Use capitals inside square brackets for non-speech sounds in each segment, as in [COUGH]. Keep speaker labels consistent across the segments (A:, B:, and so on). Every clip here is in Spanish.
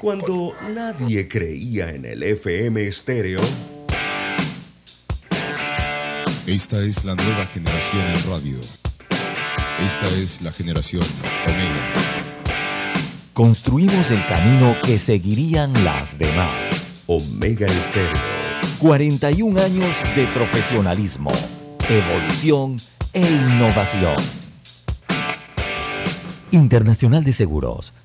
A: Cuando nadie creía en el FM estéreo.
B: Esta es la nueva generación en radio. Esta es la generación Omega.
C: Construimos el camino que seguirían las demás.
A: Omega Estéreo.
C: 41 años de profesionalismo, evolución e innovación. Internacional de Seguros,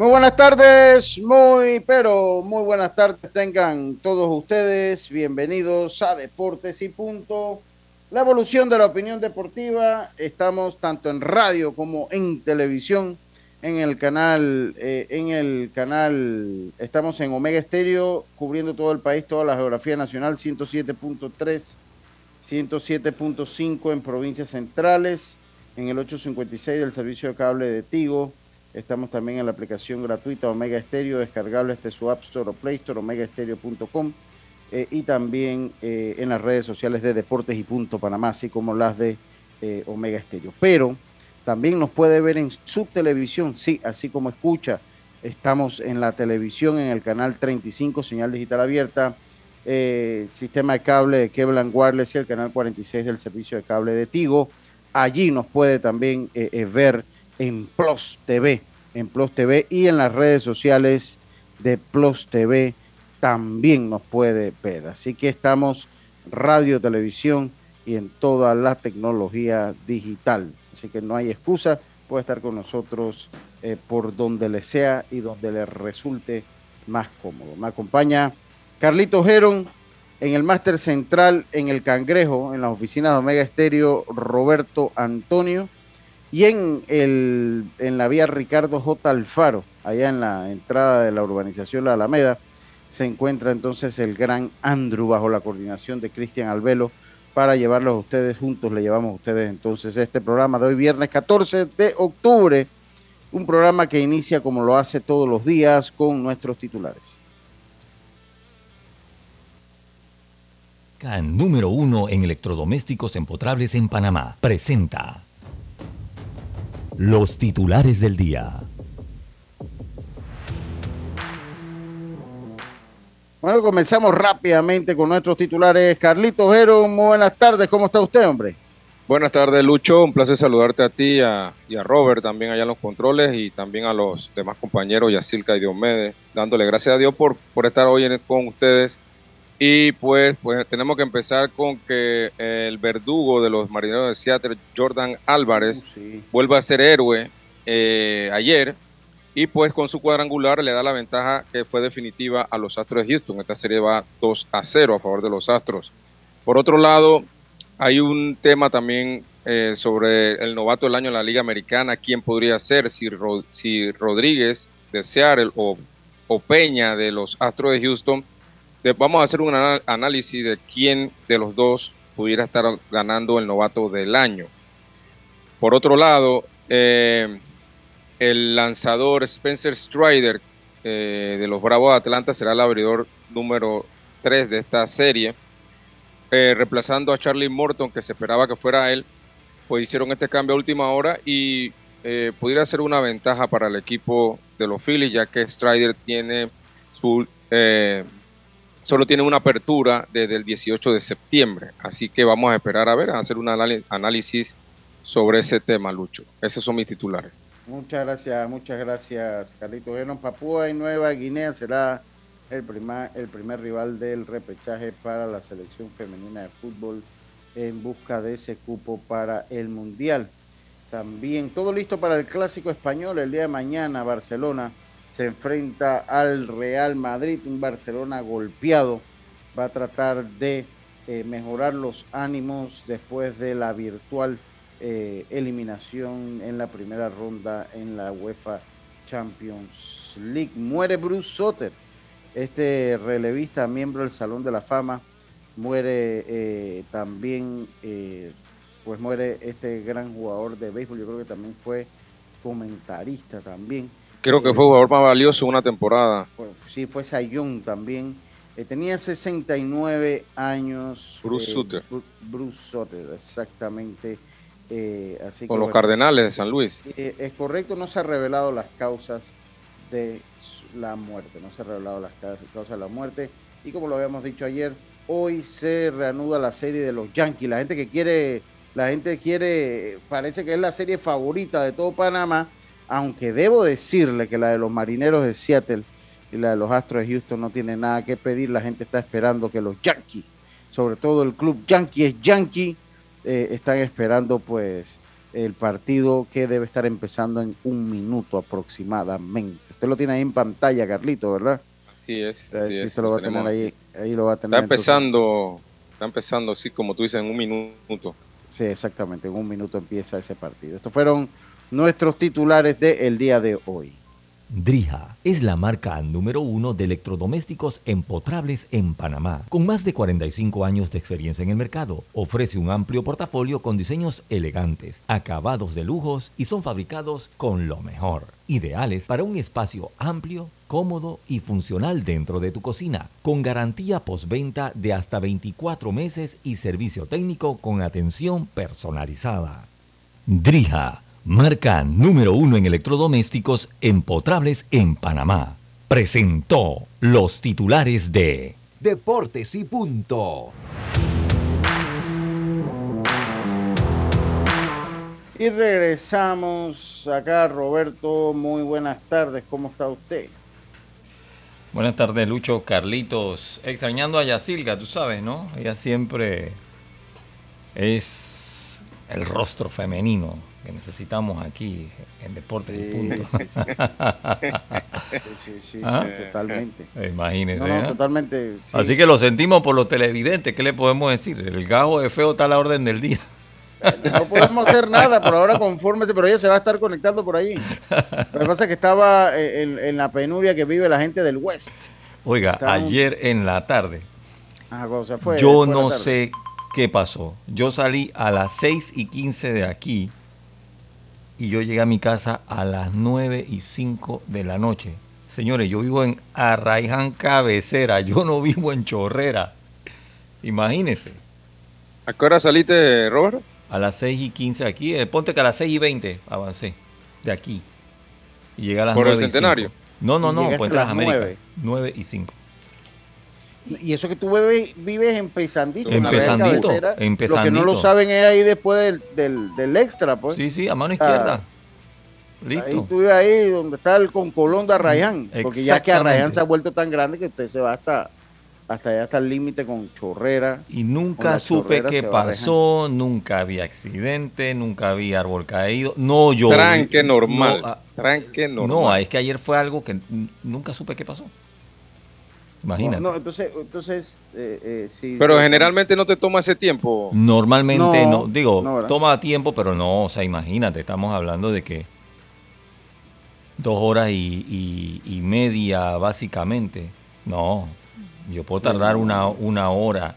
D: Muy buenas tardes, muy, pero muy buenas tardes tengan todos ustedes. Bienvenidos a Deportes y Punto. La evolución de la opinión deportiva. Estamos tanto en radio como en televisión. En el canal, eh, en el canal, estamos en Omega Estéreo, cubriendo todo el país, toda la geografía nacional, 107.3, 107.5 en provincias centrales, en el 856 del servicio de cable de Tigo, Estamos también en la aplicación gratuita Omega Estéreo, descargable desde su App Store o Play Store, omegaestereo.com, eh, y también eh, en las redes sociales de Deportes y Punto Panamá, así como las de eh, Omega Estéreo. Pero también nos puede ver en su televisión, sí, así como escucha. Estamos en la televisión, en el canal 35, señal digital abierta, sistema de cable de Kevlan Wireless y el canal 46 del servicio de cable de Tigo. Allí nos puede también ver en Plus TV, en Plus TV y en las redes sociales de Plus TV también nos puede ver. Así que estamos radio, televisión y en toda la tecnología digital. Así que no hay excusa, puede estar con nosotros eh, por donde le sea y donde le resulte más cómodo. Me acompaña Carlito Geron en el máster central en el Cangrejo, en las oficinas de Omega Estéreo, Roberto Antonio y en, el, en la vía Ricardo J. Alfaro, allá en la entrada de la urbanización La Alameda, se encuentra entonces el gran Andrew bajo la coordinación de Cristian Albelo para llevarlos a ustedes juntos. Le llevamos a ustedes entonces este programa de hoy, viernes 14 de octubre, un programa que inicia como lo hace todos los días con nuestros titulares.
C: CAN número uno en electrodomésticos empotrables en Panamá presenta los titulares del día.
D: Bueno, comenzamos rápidamente con nuestros titulares. Carlito Jero, muy buenas tardes. ¿Cómo está usted, hombre?
E: Buenas tardes, Lucho. Un placer saludarte a ti y a Robert también allá en los controles y también a los demás compañeros, Yacilca y Diomedes, dándole gracias a Dios por, por estar hoy con ustedes y pues, pues tenemos que empezar con que el verdugo de los marineros de Seattle, Jordan Álvarez, uh, vuelve a ser héroe eh, ayer y pues con su cuadrangular le da la ventaja que fue definitiva a los Astros de Houston. Esta serie va 2 a 0 a favor de los Astros. Por otro lado, hay un tema también eh, sobre el novato del año en la Liga Americana, quién podría ser, si, si Rodríguez de Seattle o, o Peña de los Astros de Houston vamos a hacer un análisis de quién de los dos pudiera estar ganando el novato del año. Por otro lado, eh, el lanzador Spencer Strider eh, de los Bravos de Atlanta será el abridor número 3 de esta serie, eh, reemplazando a Charlie Morton, que se esperaba que fuera él, pues hicieron este cambio a última hora y pudiera ser una ventaja para el equipo de los Phillies, ya que Strider tiene su solo tiene una apertura desde el 18 de septiembre. Así que vamos a esperar a ver, a hacer un análisis sobre ese tema, Lucho. Esos son mis titulares.
D: Muchas gracias, muchas gracias, Carlito. Bueno, Papúa y Nueva Guinea será el primer, el primer rival del repechaje para la selección femenina de fútbol en busca de ese cupo para el Mundial. También todo listo para el clásico español el día de mañana, Barcelona se enfrenta al Real Madrid, un Barcelona golpeado va a tratar de eh, mejorar los ánimos después de la virtual eh, eliminación en la primera ronda en la UEFA Champions League. Muere Bruce Soter, este relevista, miembro del Salón de la Fama. Muere eh, también, pues muere este gran jugador de béisbol. Yo creo que también fue comentarista también.
E: Creo que fue jugador más valioso una temporada.
D: sí, fue Sayón también. Eh, tenía 69 años.
E: Bruce
D: eh,
E: Sutter.
D: Bruce Sutter, exactamente. Eh, así
E: Con los Cardenales de San Luis.
D: es correcto, no se han revelado las causas de la muerte, no se han revelado las causas de la muerte. Y como lo habíamos dicho ayer, hoy se reanuda la serie de los Yankees. La gente que quiere, la gente quiere, parece que es la serie favorita de todo Panamá, aunque debo decirle que la de los Marineros de Seattle y la de los Astros de Houston no tiene nada que pedir. La gente está esperando que los Yankees, sobre todo el club Yankee es Yankee, eh, están esperando pues el partido que debe estar empezando en un minuto aproximadamente. Usted lo tiene ahí en pantalla, Carlito, ¿verdad?
E: Así es.
D: Así se lo va a tener ahí, ahí lo va a tener.
E: Está empezando, está empezando, sí, como tú dices, en un minuto.
D: Sí, exactamente, en un minuto empieza ese partido. Estos fueron nuestros titulares del día de hoy.
C: Drija es la marca número uno de electrodomésticos empotrables en Panamá. Con más de 45 años de experiencia en el mercado, ofrece un amplio portafolio con diseños elegantes, acabados de lujos y son fabricados con lo mejor. Ideales para un espacio amplio, cómodo y funcional dentro de tu cocina, con garantía postventa de hasta 24 meses y servicio técnico con atención personalizada. Drija marca número uno en electrodomésticos empotrables en Panamá. Presentó los titulares de
A: Deportes y Punto.
D: Y regresamos acá, Roberto. Muy buenas tardes, ¿cómo está usted?
F: Buenas tardes, Lucho, Carlitos. Extrañando a Yacilga, tú sabes, ¿no? Ella siempre es el rostro femenino que necesitamos aquí en Deportes y Punto. [LAUGHS]
D: Sí, sí, sí, ¿Ah? totalmente.
F: Imagínese. ¿eh?
D: totalmente.
F: Así que lo sentimos por los televidentes. ¿Qué le podemos decir? El gajo de feo está a la orden del día. [LAUGHS]
D: No podemos hacer nada, por ahora confórmese, pero ella se va a estar conectando por ahí. Lo que pasa es que estaba en, la penuria que vive la gente del West.
F: Oiga, ayer en la tarde,
D: ah, fue,
F: yo no sé qué pasó. Yo salí a las 6 y 15 de aquí y yo llegué a mi casa a las 9 y 5 de la noche. Señores, yo vivo en Arraiján Cabecera, yo no vivo en Chorrera. Imagínense.
E: ¿A qué hora saliste, Robert?
F: A las 6 y 15 aquí. Eh, ponte que a las 6 y 20 avancé de aquí. Y llegué a las
E: ¿Por el centenario?
F: No, no, no, pues las Américas. 9 y 5.
D: Y eso que tú vives empezandito.
F: Empezandito, empezandito. Lo
D: que no lo saben es ahí después del, del, extra, pues.
F: Sí, sí, a mano izquierda.
D: Listo. Ahí tú vives ahí donde está el con Colón de Arrayán. Porque ya que Arrayán se ha vuelto tan grande que usted se va hasta, hasta allá, hasta el límite con Chorrera.
F: Y nunca supe qué pasó, nunca había accidente, nunca había árbol caído. No yo.
E: Tranque normal. Ah, tranque normal.
F: No, es que ayer fue algo que nunca supe qué pasó. Imagínate.
D: No, entonces, entonces eh, eh,
E: Pero generalmente no te toma ese tiempo.
F: Normalmente no, digo, toma tiempo, pero no, o sea, imagínate, estamos hablando de que dos horas y, media básicamente. No, yo puedo tardar una, una hora,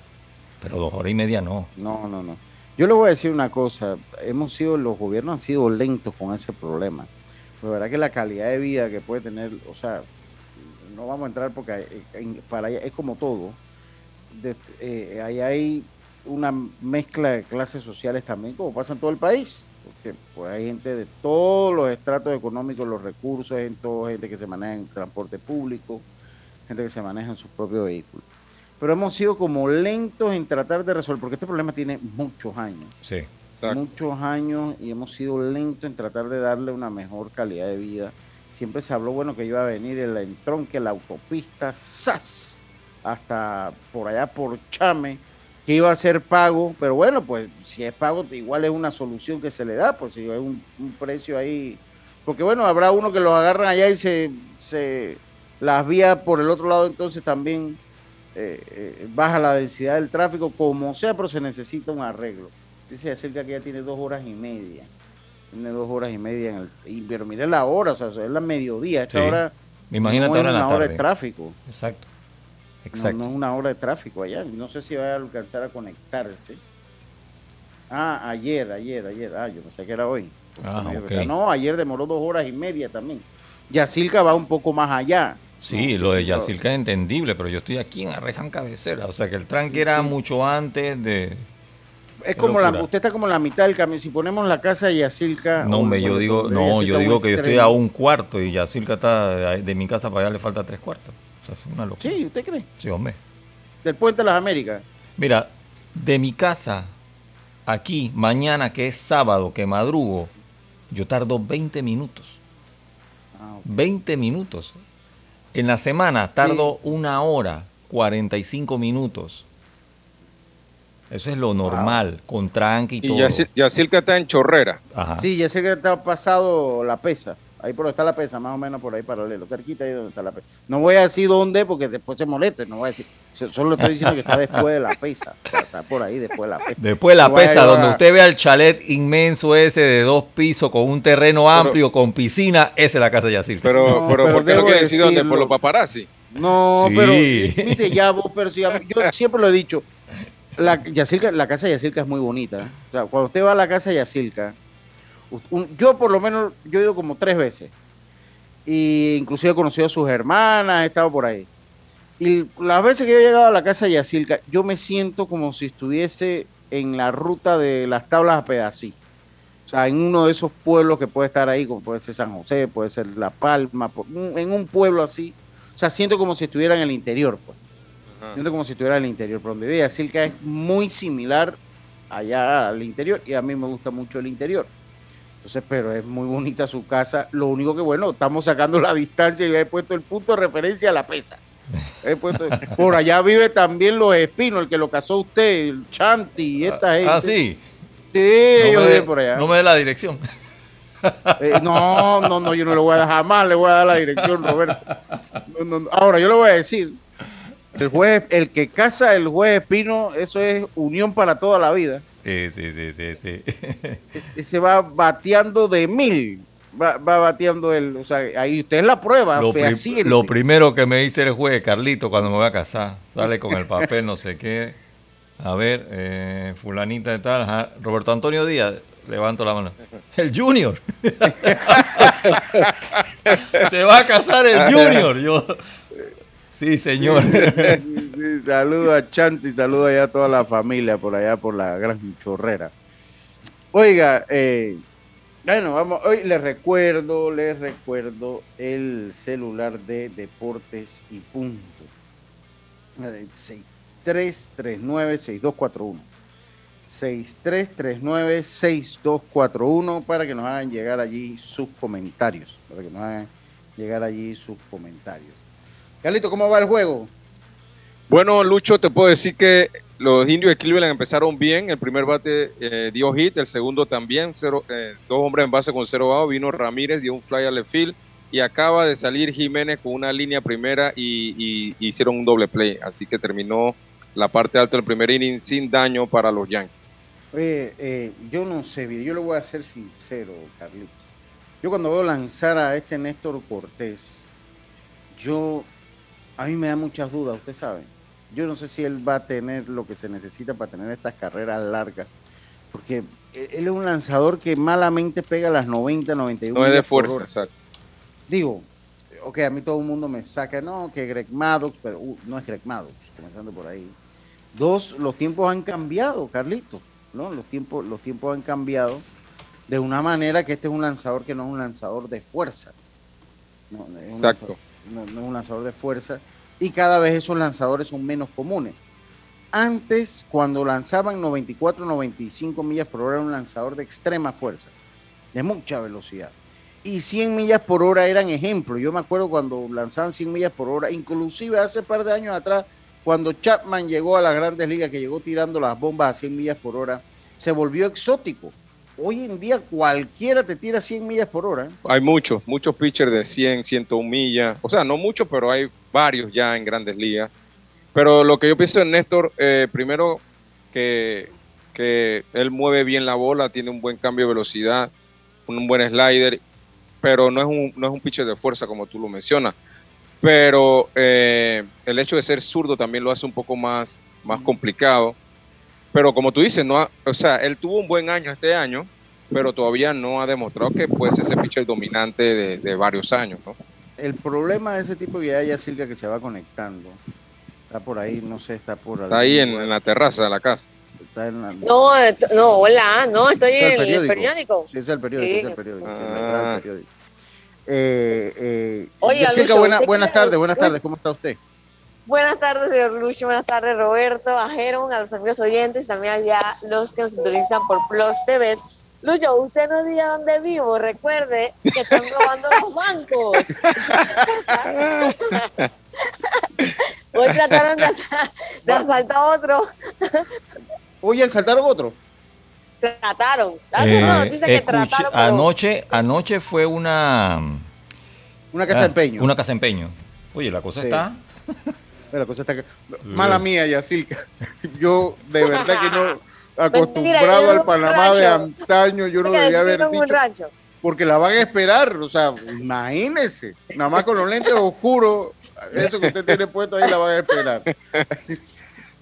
F: pero dos horas y media no.
D: No, no, no. Yo le voy a decir una cosa, hemos sido, los gobiernos han sido lentos con ese problema. Pero verdad que la calidad de vida que puede tener, o sea, no vamos a entrar porque para allá es como todo. Eh, ahí hay una mezcla de clases sociales también, como pasa en todo el país. Porque pues, hay gente de todos los estratos económicos, los recursos, hay gente que se maneja en transporte público, gente que se maneja en sus propios vehículos. Pero hemos sido como lentos en tratar de resolver, porque este problema tiene muchos años.
F: Sí,
D: muchos años y hemos sido lentos en tratar de darle una mejor calidad de vida siempre se habló, bueno, que iba a venir el entronque, la autopista SAS, hasta por allá por Chame, que iba a ser pago, pero bueno, pues si es pago, igual es una solución que se le da, pues si hay un, precio ahí, porque bueno, habrá uno que los agarran allá y se, se las vía por el otro lado, entonces también eh, eh, baja la densidad del tráfico, como sea, pero se necesita un arreglo. Dice acerca que ya tiene dos horas y media. Tiene dos horas y media en el. y- pero mire la hora, o sea, es la mediodía. Esta
C: Sí.
D: hora
C: Imagínate
D: no es
C: ahora en la
D: una hora de tráfico.
C: Exacto. Exacto.
D: no es una hora de tráfico allá. No sé si va a alcanzar a conectarse. Ah, ayer, ayer, ayer. Ah, yo pensé que era hoy.
C: Ah,
D: No,
C: ok.
D: No, ayer demoró dos horas y media también. Yacilca va un poco más allá.
C: Sí,
D: No,
C: lo de
D: Yacilca-
C: Yacilca es entendible, pero yo estoy aquí en Arrejan Cabecera. O sea que el tranque era mucho antes de.
D: Es como la, usted está como en la mitad del camino. Si ponemos la casa de Yacilca.
C: No, hombre, yo digo, no, yo digo que yo estoy a un cuarto y Yacilca está de, de mi casa para allá le falta tres cuartos. O sea, es una locura.
D: Sí, ¿usted cree?
C: Sí, hombre.
D: Del Puente de las Américas.
C: Mira, de mi casa aquí, mañana que es sábado, que madrugo, yo tardo 20 minutos.
D: Ah, ok.
C: 20 minutos. En la semana tardo una hora, 45 minutos. Eso es lo normal, con tranque y,
E: Y
C: todo.
E: Yacil- Yacilca está en Chorrera.
C: Ajá.
D: Sí, Yacilca está pasado la pesa. Ahí por donde está la pesa, más o menos por ahí paralelo. Cerquita ahí donde está la pesa. No voy a decir dónde porque después se moleste. No voy a decir. so- Solo estoy diciendo que está después de la pesa. O sea, Está por ahí después de la pesa.
C: Después la
D: No vaya
C: pesa, donde usted vea el chalet inmenso ese de dos pisos con un terreno amplio, con piscina, esa es la casa de Yacilca.
E: Pero,
D: No,
E: pero,
D: pero
E: ¿por qué no quiere decir dónde? Por los paparazzi.
D: No,
C: Sí.
D: pero mire, ya vos, pero si a mí- yo siempre lo he dicho, la, la casa de Yacilca es muy bonita. O sea, cuando usted va a la casa de un- yo por lo menos, yo he ido como tres veces. Y inclusive he conocido a sus hermanas, he estado por ahí. Y las veces que yo he llegado a la casa de Yacilca, yo me siento como si estuviese en la ruta de las tablas a Pedací. O sea, en uno de esos pueblos que puede estar ahí, como puede ser San José, puede ser La Palma, en un pueblo así. O sea, siento como si estuviera en el interior, pues. Siento como si estuviera en el interior. Por donde vive Yacilca es muy similar allá al interior y a mí me gusta mucho el interior. Entonces, pero es muy bonita su casa. Lo único que, bueno, estamos sacando la distancia y he puesto el punto de referencia a la pesa. He puesto- [LAUGHS] por allá vive también los espinos, el que lo casó usted, el Chanti y esta gente.
C: Ah, sí.
D: Sí,
C: No
D: ellos
C: me,
D: por allá.
C: no me dé la dirección.
D: Eh, no, no, no, yo no le voy a dar jamás, le voy a dar la dirección, Roberto. No, no, no. Ahora, yo le voy a decir, el juez, el que casa el juez Espino, eso es unión para toda la vida.
C: Sí, sí, sí, sí, sí.
D: Y se va bateando de mil, va, va bateando el, o sea, ahí usted es la prueba,
C: Lo, pri- lo primero que me dice el juez, Carlito, cuando me voy a casar, sale con el papel, no sé qué. A ver, eh, fulanita de tal, ajá, Roberto Antonio Díaz, levanto la mano. El Junior. [LAUGHS] Se va a casar el Junior. Yo, sí, señor.
D: Sí, sí, saludo a Chanti, saludo allá a toda la familia por allá por la gran chorrera. Oiga, eh, bueno, vamos, hoy les recuerdo, les recuerdo el celular de Deportes y Punto. 6339-6241. 6339-6241 para que nos hagan llegar allí sus comentarios. Para que nos hagan llegar allí sus comentarios. Carlito, ¿cómo va el juego?
E: Bueno, Lucho, te puedo decir que los indios de Cleveland empezaron bien. El primer bate eh, dio hit, el segundo también. Cero, eh, dos hombres en base con cero out. Vino Ramírez, dio un fly al field. Y acaba de salir Jiménez con una línea primera y, y- hicieron un doble play. Así que terminó la parte alta del primer inning sin daño para los Yankees.
D: Oye, eh, yo no sé, yo le voy a ser sincero, Carlitos. Yo cuando veo lanzar a este Néstor Cortés, yo, a mí me da muchas dudas, usted sabe. Yo no sé si él va a tener lo que se necesita para tener estas carreras largas, porque él él es un lanzador que malamente pega las 90, 91
E: No es de fuerza, exacto.
D: Digo, ok, a mí todo el mundo me saca, no, que Greg Maddox, pero uh, no es Greg Maddox, comenzando por ahí. Dos, los tiempos han cambiado, Carlito, ¿no? Los tiempos, los tiempos han cambiado de una manera que este es un lanzador que no es un lanzador de fuerza. No, no es un
E: Exacto.
D: lanzador- no, es un lanzador de fuerza. Y cada vez esos lanzadores son menos comunes. Antes, cuando lanzaban 94, 95 millas por hora, era un lanzador de extrema fuerza, de mucha velocidad y 100 millas por hora eran ejemplos. Yo me acuerdo cuando lanzaban 100 millas por hora, inclusive hace un par de años atrás, cuando Chapman llegó a las grandes ligas, que llegó tirando las bombas a 100 millas por hora, se volvió exótico. Hoy en día cualquiera te tira 100 millas por hora.
E: Hay muchos, muchos pitchers de 100, 101 millas. O sea, no muchos, pero hay varios ya en grandes ligas. Pero lo que yo pienso en Néstor, eh, primero que, que él mueve bien la bola, tiene un buen cambio de velocidad, un buen slider, pero no es un, no es un pitcher de fuerza como tú lo mencionas. Pero eh, el hecho de ser zurdo también lo hace un poco más, más complicado. Pero como tú dices, no ha- o sea, él tuvo un buen año este año, pero todavía no ha demostrado que puede ser ese pitcher dominante de, de varios años, ¿no?
D: El problema de ese tipo que hay Silca que se va conectando. Está por ahí, no sé, está por
E: Está ahí en, la terraza de la casa.
D: está en la-
G: No, et- no, hola, no, estoy
D: el
G: en el
D: periódico. Sí, es el periódico,
G: Sí.
D: es el periódico.
E: Ah.
D: periódico. Eh, eh, Yacirca,
G: Lucho,
D: buena- buenas tardes, buenas
G: Uy.
D: tardes, ¿cómo está usted?
G: Buenas tardes, señor Lucho, buenas tardes, Roberto, a Jeron, a los amigos oyentes, también allá los que nos sintonizan por Plus TV. Lucho, usted no diga dónde vivo, recuerde que están robando los bancos. [LAUGHS] Hoy trataron de, asa- de asaltar a otro,
D: Oye, ¿saltaron otro?
G: trataron.
F: Eh,
G: no, que trataron. pero-
F: anoche, anoche fue una...
D: Una casa
F: ah,
D: de empeño.
F: Una casa de empeño. Oye, la cosa
D: Sí.
F: está...
D: La cosa está que- Mala mía, Yacirca. [LAUGHS] Yo, de verdad que no, [LAUGHS] acostumbrado al Panamá de antaño, yo no debía haber dicho,
G: rancho.
D: porque la van a esperar, o sea, imagínese, nada más con los lentes oscuros, eso que usted tiene puesto ahí la van a esperar.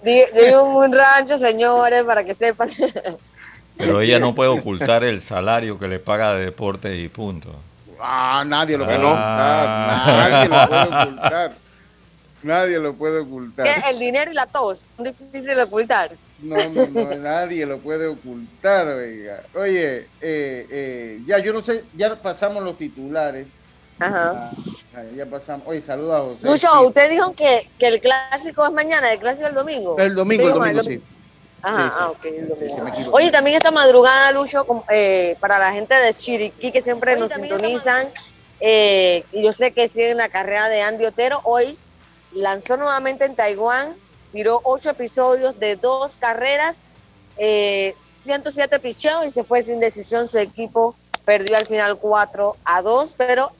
G: En un rancho, señores, para que sepan.
F: Pero ella no puede [LAUGHS] ocultar el salario que le paga de deporte y punto.
D: Ah, nadie lo puede
F: Ah.
D: ocultar, nadie lo puede ocultar. Nadie lo puede ocultar.
G: Que el dinero y la tos son difíciles de ocultar.
D: No, no, no, nadie lo puede ocultar, oiga. Oye, eh, eh, ya yo no sé, ya pasamos los titulares.
G: Ajá.
D: Ah, ya pasamos. Oye, saluda a José.
G: Lucho, usted dijo que, que el clásico es mañana, el clásico es el domingo.
D: El domingo, el domingo, sí.
G: Ajá,
D: Sí, sí.
G: ah, ok, el
D: Sí,
G: domingo. Oye, también esta madrugada, Lucho, eh, para la gente de Chiriquí que siempre nos sintonizan, eh, y yo sé que siguen la carrera de Andy Otero, hoy lanzó nuevamente en Taiwán, tiró ocho episodios de dos carreras, eh, 107 picheos y se fue sin decisión. Su equipo perdió al final 4 a 2, pero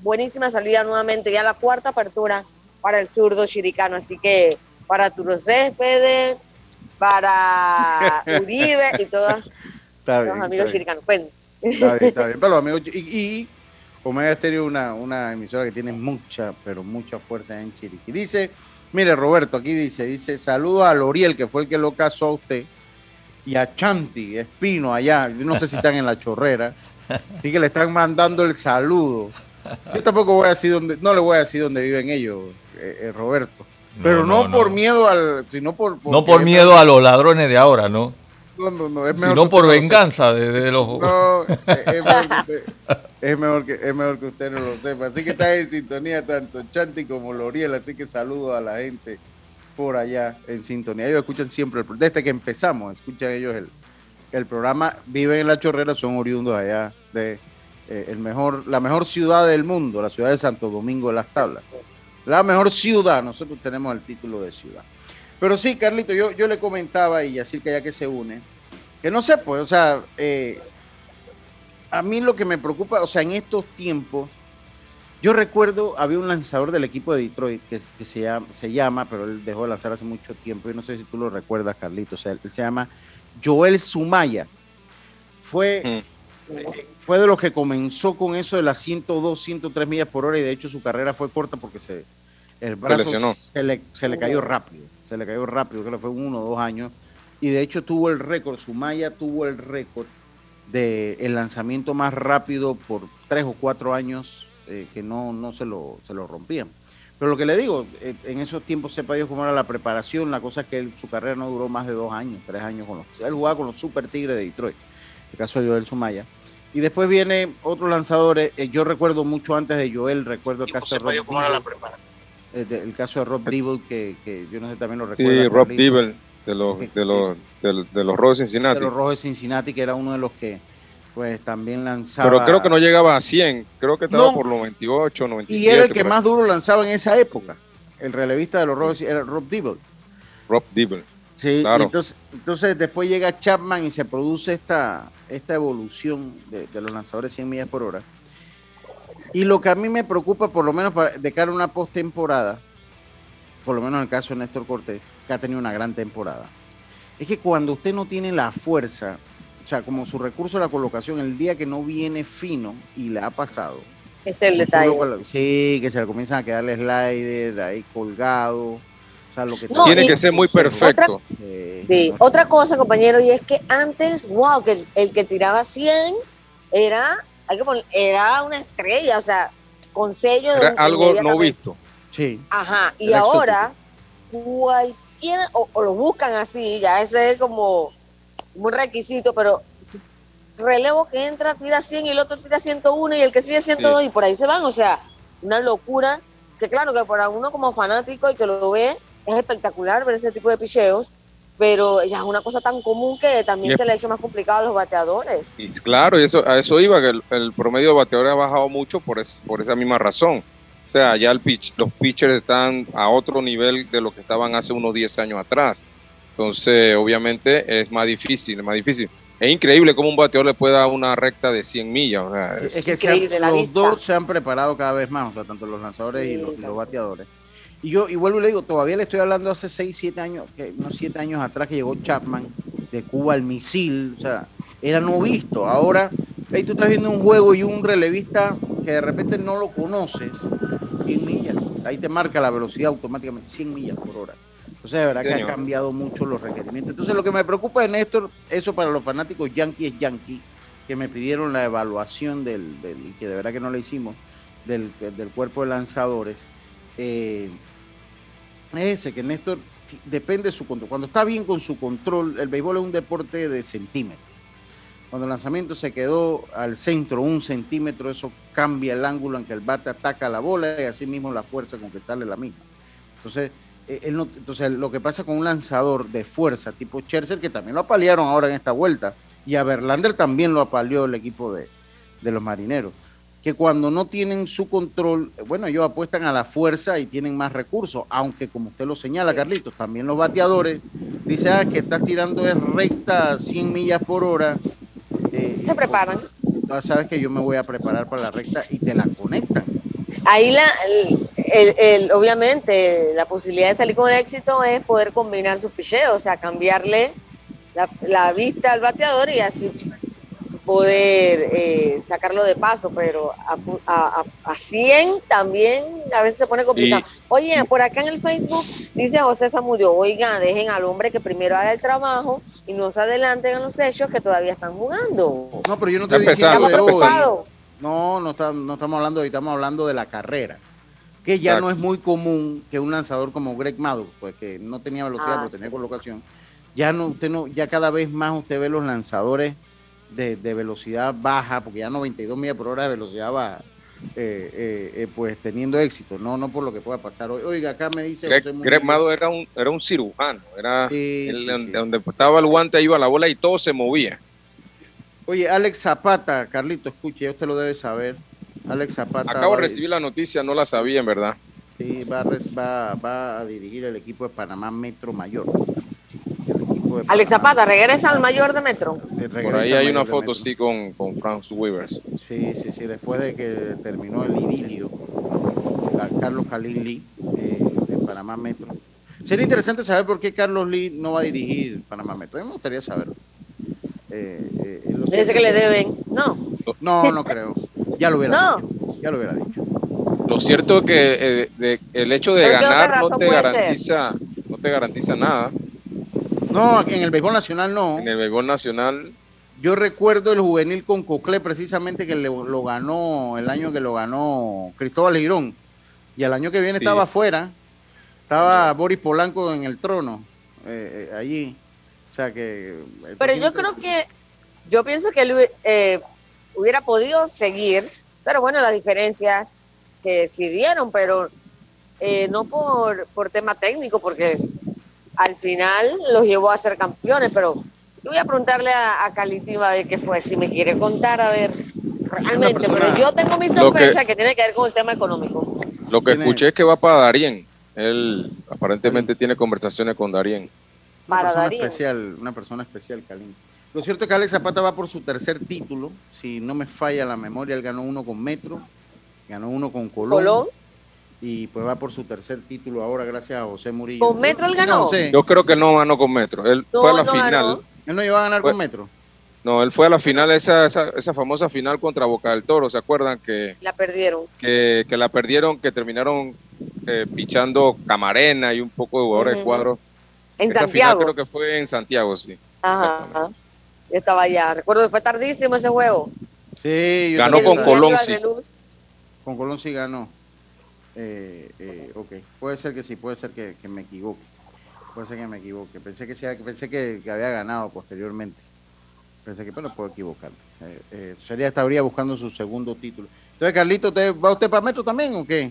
G: buenísima salida nuevamente, ya la cuarta apertura para el zurdo chiricano. Así que para Turo Céspedes, para [LAUGHS] Uribe y todos los amigos chiricanos. Bueno,
D: Está bien, está bien. Pero los amigos, y, y Omega Stereo es una, una emisora que tiene mucha, pero mucha fuerza en Chiriquí. Dice, mire Roberto, aquí dice, dice, saludo a Loriel, que fue el que lo casó a usted, y a Chanti, Espino, allá, no sé si están en la chorrera, así que le están mandando el saludo. Yo tampoco voy a decir dónde, no le voy a decir dónde viven ellos, eh, eh, Roberto. Pero no, por miedo al, sino por...
F: No por miedo a los ladrones de ahora, ¿no?
D: No, no, no, es mejor
F: por venganza de, de los...
D: No, [LAUGHS] es, es mejor que usted, es, mejor que, es mejor que usted no lo sepa. Así que está en sintonía tanto Chanti como Loriel. Así que saludo a la gente por allá en sintonía. Ellos escuchan siempre, el, desde que empezamos, escuchan ellos el, el programa. Viven en La Chorrera, son oriundos allá de eh, el mejor, la mejor ciudad del mundo, la ciudad de Santo Domingo de las Tablas. La mejor ciudad, nosotros tenemos el título de ciudad. Pero sí, Carlito, yo, yo le comentaba y así que ya que se une, que no sé, pues, o sea, eh, a mí lo que me preocupa, o sea, en estos tiempos, yo recuerdo, había un lanzador del equipo de Detroit que, que se, llama, se llama, pero él dejó de lanzar hace mucho tiempo, y no sé si tú lo recuerdas, Carlito, o sea, él se llama Joel Sumaya. Fue, eh, fue de los que comenzó con eso de las 102, 103 millas por hora, y de hecho su carrera fue corta porque se, el brazo
E: lesionó.
D: se le, se le cayó rápido, se le cayó rápido, creo que fue uno o dos años, y de hecho tuvo el récord, Sumaya tuvo el récord de el lanzamiento más rápido por tres o cuatro años eh, que no, no se lo, se lo rompían. Pero lo que le digo, eh, en esos tiempos sepa Dios cómo era la preparación, la cosa es que él- su carrera no duró más de dos años, tres años con los... Él jugaba con los Super Tigres de Detroit, el caso de Joel Sumaya. Y después viene otros lanzadores, eh, yo recuerdo mucho antes de Joel, recuerdo el caso de Rob Dibble, eh, de- el caso de Rob Dibble, que, que yo no sé, también lo
E: Sí,
D: recuerdo.
E: Rob Dibble, de los, [LAUGHS] de los, de, de los Rojos de
D: de
E: Cincinnati.
D: los Rojos de Cincinnati, que era uno de los que pues también lanzaba.
E: Pero creo que no llegaba a 100, creo que estaba
D: No.
E: por los 98, 97.
D: Y era el que más duro lanzaba en esa época. El relevista de los Rojos era Rob Dibble.
E: Rob Dibble.
D: Sí,
E: Claro.
D: entonces, entonces después llega Chapman y se produce esta, esta evolución de, de los lanzadores 100 millas por hora. Y lo que a mí me preocupa, por lo menos para- de cara a una postemporada, por lo menos en el caso de Néstor Cortés, que ha tenido una gran temporada, es que cuando usted no tiene la fuerza, o sea, como su recurso de la colocación, el día que no viene fino y le ha pasado.
G: Es el detalle.
D: Sí, que se le comienzan a quedar el slider ahí colgado. O sea, lo que
E: Tiene que ser muy perfecto.
G: sí, otra cosa, compañero, y es que antes, wow, que el, que tiraba 100 era, hay que poner, era una estrella, o sea, con sello
E: de algo no visto.
D: Sí.
G: Ajá, y ahora cualquiera, o, lo buscan así, ya ese es como un requisito, pero relevo que entra tira 100 y el otro tira 101 y el que sigue 102 y por ahí se van, o sea, una locura que claro que para uno como fanático y que lo ve es espectacular ver ese tipo de picheos, pero ya es una cosa tan común que también se le ha hecho más complicado a los bateadores.
E: Y claro, y eso, a eso iba, que el, promedio de bateadores ha bajado mucho por, por esa misma razón. O sea, ya el pitch, los pitchers están a otro nivel de lo que estaban hace unos 10 años atrás. Entonces, obviamente, es más difícil, es más difícil. Es increíble cómo un bateador le puede dar una recta de 100 millas.
D: es, que los dos se han preparado cada vez más, o sea, tanto los lanzadores y los bateadores. Y yo, y vuelvo y le digo, todavía le estoy hablando hace 6, 7 años, que, unos 7 años atrás que llegó Chapman de Cuba al misil, o sea, era no visto. Ahora, ahí tú estás viendo un juego y un relevista que de repente no lo conoces, 100 millas, ahí te marca la velocidad automáticamente, 100 millas por hora. Entonces, de verdad que ha cambiado mucho los requerimientos. Entonces, lo que me preocupa de Néstor, eso para los fanáticos Yankee es Yankee, que me pidieron la evaluación del, del y que de verdad que no la hicimos, del, del cuerpo de lanzadores. Eh, ese, que Néstor depende de su control. Cuando está bien con su control, el béisbol es un deporte de centímetros. Cuando el lanzamiento se quedó al centro un centímetro, eso cambia el ángulo en que el bate ataca la bola y así mismo la fuerza con que sale la misma. Entonces, eh, entonces lo que pasa con un lanzador de fuerza tipo Scherzer, que también lo apalearon ahora en esta vuelta, y a Verlander también lo apaleó el equipo de, de los marineros que cuando no tienen su control, bueno, ellos apuestan a la fuerza y tienen más recursos, aunque como usted lo señala, Carlitos, también los bateadores, dice, ah, que estás tirando es recta 100 millas por hora.
G: Eh, Se preparan.
D: sabes que yo me voy a preparar para la recta y te la conectan.
G: Ahí la, el, obviamente la posibilidad de salir con éxito es poder combinar sus picheos, o sea, cambiarle la, la vista al bateador y así poder eh, sacarlo de paso, pero a, a, a, 100 también a veces se pone complicado. Oye, por acá en el Facebook dice José Zamudio, oiga, dejen al hombre que primero haga el trabajo y no se adelanten a los hechos que todavía están jugando.
D: No, pero yo no estoy diciendo de No, no, no estamos hablando de estamos hablando de la carrera. Que ya no es muy común que un lanzador como Greg Maddox, pues que no tenía velocidad, ah, pero tenía colocación, ya no, usted no, ya cada vez más usted ve los lanzadores de, velocidad baja, porque ya 92 millas por hora de velocidad baja, eh, eh, eh, pues teniendo éxito, no no por lo que pueda pasar hoy. Oiga, acá me dice...
E: Greg, Mado era un, era un cirujano, era donde estaba el guante, iba la bola y todo se movía.
D: Oye, Alex Zapata, Carlito, escuche, usted lo debe saber. Alex Zapata.
E: Acabo de recibir la noticia, no la sabía en verdad.
D: Sí, va va, va a dirigir el equipo de Panamá Metro Mayor.
G: Alex Zapata, regresa al mayor de Metro.
E: Por ahí hay una foto, sí, con, con Franz Weavers.
D: Sí, sí, sí, después de que terminó el idilio, Carlos Jalín Lee, eh, de Panamá Metro. Sería interesante saber por qué Carlos Lee no va a dirigir Panamá Metro. A mí me gustaría saberlo.
G: Eh, eh, Dice que le deben. No.
D: No, no creo. Ya lo hubiera dicho. Ya lo hubiera dicho.
E: Lo cierto es que eh, el hecho de ganar no te garantiza, no te garantiza nada.
D: No, en el béisbol nacional no.
E: En el béisbol nacional.
D: Yo recuerdo el juvenil con Coclé precisamente que lo ganó el año que lo ganó Cristóbal Girón. Y el año que viene estaba afuera. Estaba Boris Polanco en el trono, eh, eh, allí. O sea que...
G: Pero yo creo que, yo pienso que él eh, hubiera podido seguir, pero bueno, las diferencias que decidieron, pero no por, por tema técnico, porque al final los llevó a ser campeones, pero yo voy a preguntarle a, a Calitiva a ver qué fue, si me quiere contar, a ver, realmente, pero yo tengo mi sorpresa que, tiene que ver con el tema económico.
E: Lo que escuché es que va para Darien, él aparentemente tiene conversaciones con Darien.
D: Para una persona especial, una persona especial, Kalim. Lo cierto es que Alex Zapata va por su tercer título, si no me falla la memoria, él ganó uno con Metro, ganó uno con Colón. Colón y pues va por su tercer título ahora gracias a José Murillo.
G: ¿Con Metro él ganó?
D: No.
E: Yo creo que no ganó con Metro. Él
G: No,
E: fue a la
G: no
E: final.
G: ganó.
D: Él no iba a ganar
E: Fue-
D: con Metro.
E: No, él fue a la final, esa, esa, esa famosa final contra Boca del Toro. ¿Se acuerdan que,
G: La perdieron.
E: que, que la perdieron, que terminaron eh, pichando Camarena y un poco de jugadores de cuadro?
G: En
E: esa
G: Santiago.
E: final creo que fue en Santiago, sí.
G: Ajá. Yo estaba allá. Recuerdo que fue tardísimo ese juego.
D: Sí, yo
E: Ganó con. Colón, sí.
D: Con Colón sí ganó. Eh, eh, ok, puede ser que sí, puede ser que, que me equivoque. Puede ser que me equivoque. Pensé que, sea, pensé que, que había ganado posteriormente. Pensé que, pero puedo equivocar. Eh, eh, sería estaría buscando su segundo título. Entonces, Carlito, ¿usted- ¿va usted para Metro también o qué?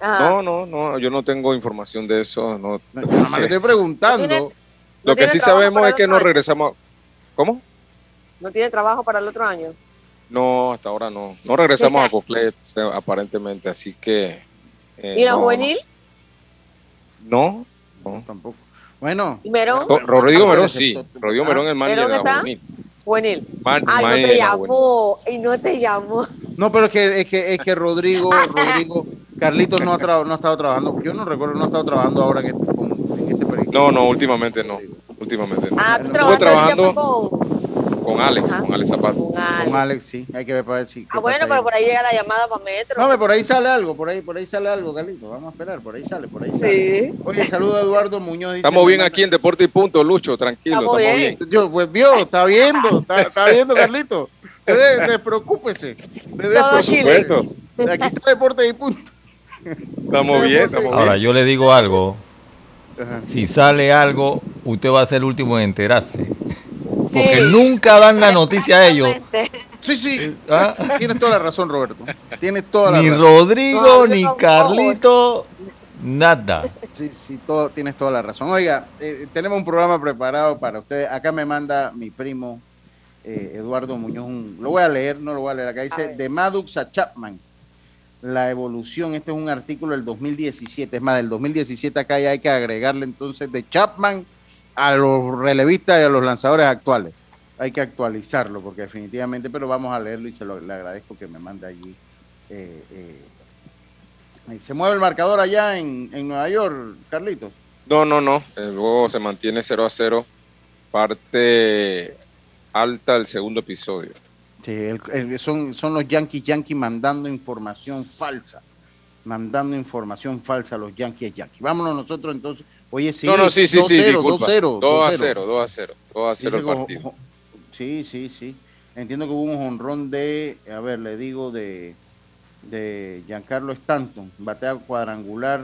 G: Ajá.
E: No, no, no, yo no tengo información de eso. No,
D: No, yo nada más le estoy [LAUGHS] preguntando.
G: ¿No tiene-
E: Lo
G: ¿No
E: que sí sabemos es que no regresamos. ¿Cómo?
G: ¿No tiene trabajo para el otro año?
E: No, hasta ahora no. No regresamos a Coclet, eh, aparentemente, así que. Eh,
G: ¿Y la
E: no,
G: juvenil?
E: No, no.
D: Tampoco. Bueno,
G: ¿Y Merón?
E: Rodrigo Merón sí. Rodrigo
D: ah,
E: Merón es el manager
G: ¿Merón
E: de la juvenil.
G: Juvenil.
E: Man-
G: Ay, no te
E: de la juvenil.
G: llamó. Y no te llamó.
D: no, pero es que, es que, es que Rodrigo, Rodrigo, Carlitos no ha, tra- no ha estado trabajando. Yo no recuerdo, no ha estado trabajando ahora que, con, en este proyecto.
E: No, no, últimamente no. Últimamente no.
G: Ah, tú
D: Estuvo
G: trabajaste
E: trabajando-
G: con,
E: Con Alex,
G: Ajá.
E: con Alex Zapata.
G: con Alex.
D: Con Alex, sí. Hay que ver para ver si.
G: Ah, bueno, pero
D: ahí.
G: por ahí llega la llamada para Metro.
D: No, hombre, por ahí sale algo, por ahí, por ahí sale algo, Carlito. Vamos a esperar, por ahí sale, por ahí sale.
G: Sí.
D: Oye, saludo a Eduardo Muñoz. dice,
E: Estamos bien aquí en Deporte y Punto, Lucho, tranquilo,
G: Estamos
E: estamos
G: bien.
E: bien.
D: Yo, pues vio, está viendo, está, está viendo, Carlito. Usted Despreocúpese.
G: Chile.
D: Aquí está Deporte y Punto.
E: Estamos bien, estamos
F: Ahora,
E: bien.
F: yo le digo algo.
D: Ajá.
F: Si sale algo, usted va a ser el último en enterarse. Porque
G: Sí.
F: nunca dan la noticia a ellos.
D: Sí, sí.
F: ¿ah?
D: Tienes toda la razón, Roberto. Tienes toda la
F: Ni
D: razón.
F: Rodrigo,
G: No,
F: ni
G: no,
F: Carlito, nada.
D: Sí, sí, todo, tienes toda la razón. Oiga, eh, tenemos un programa preparado para ustedes. Acá me manda mi primo eh, Eduardo Muñoz. un- lo voy a leer, no lo voy a leer. Acá dice, de Maddox a Chapman, la evolución. Este es un artículo del 2017. Es más, del 2017 acá ya hay que agregarle entonces de Chapman a los relevistas y a los lanzadores actuales. Hay que actualizarlo porque definitivamente, pero vamos a leerlo y se lo le agradezco que me mande allí. eh, eh, Se mueve el marcador allá en, en Nueva York, Carlitos.
E: No, no, no. El juego se mantiene 0 a 0. Parte alta del segundo episodio.
D: Sí, el- el- son, son los Yankees Yankees mandando información falsa. Mandando información falsa a los Yankees Yankees. Vámonos nosotros entonces. Oye, sí.
E: no, no, sí, sí, sí,
D: 2-0,
E: disculpa.
D: 2-0.
E: 2 a
D: 2-0.
E: 0, 2 a 0. 2 a 0
D: Dice
E: el partido.
D: jo- Sí, sí, sí. Entiendo que hubo un jonrón de, a ver, le digo, de, de Giancarlo Stanton. Batea cuadrangular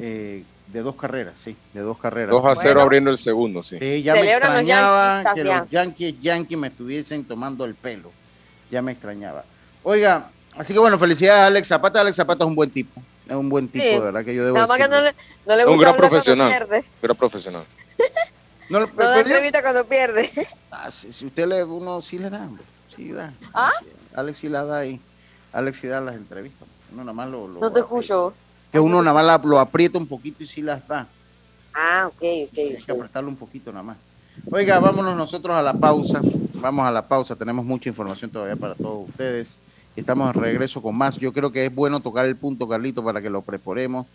D: eh, de dos carreras, sí, de dos carreras.
E: 2 a 0
G: Bueno.
E: abriendo el segundo, sí.
D: Sí, ya me
G: Celebran los
D: extrañaba
G: yanquistas
D: que los Yankees Yankees me estuviesen tomando el pelo. Ya me extrañaba. Oiga, así que bueno, felicidades a Alex Zapata. Alex Zapata es un buen tipo. Es un buen tipo,
G: Sí.
D: de verdad que yo debo
G: Nada más que no le, no le
E: Un
G: gusta
E: gran
G: hablar cuando
E: profesional.
G: pierde.
E: Pero profesional. [LAUGHS]
D: No,
G: No da
D: pero yo-
G: entrevista cuando pierde.
D: Ah, si, si usted le uno sí le da, hombre, sí da.
G: ¿Ah?
D: Alex sí la da ahí. Alex sí da las entrevistas. Uno nada más lo, lo
G: No te escucho.
D: Que uno nada más la- lo aprieta un poquito y sí las da.
G: Ah, ok,
D: Hay que
G: ok.
D: apretarlo un poquito nada más. Oiga, vámonos nosotros a la pausa. Vamos a la pausa. Tenemos mucha información todavía para todos ustedes. Estamos de regreso con más. Yo creo que es bueno tocar el punto, Carlito, para que lo preparemos.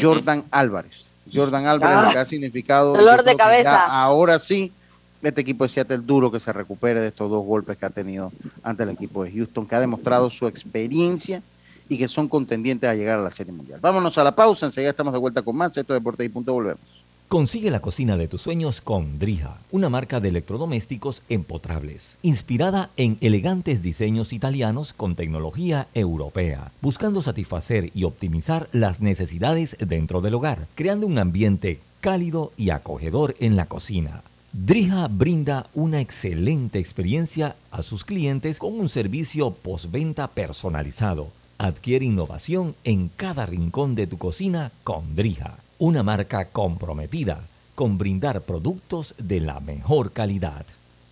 D: Jordan Álvarez. Jordan Álvarez,
G: Ah,
D: lo que ha significado.
G: dolor de cabeza.
D: ahora sí, este equipo de Seattle duro que se recupere de estos dos golpes que ha tenido ante el equipo de Houston, que ha demostrado su experiencia y que son contendientes a llegar a la Serie Mundial. Vámonos a la pausa. Enseguida estamos de vuelta con más. Esto es Deportes y Punto. Volvemos.
C: Consigue la cocina de tus sueños con Drija, una marca de electrodomésticos empotrables, inspirada en elegantes diseños italianos con tecnología europea, buscando satisfacer y optimizar las necesidades dentro del hogar, creando un ambiente cálido y acogedor en la cocina. Drija brinda una excelente experiencia a sus clientes con un servicio postventa personalizado. Adquiere innovación en cada rincón de tu cocina con Drija, una marca comprometida con brindar productos de la mejor calidad.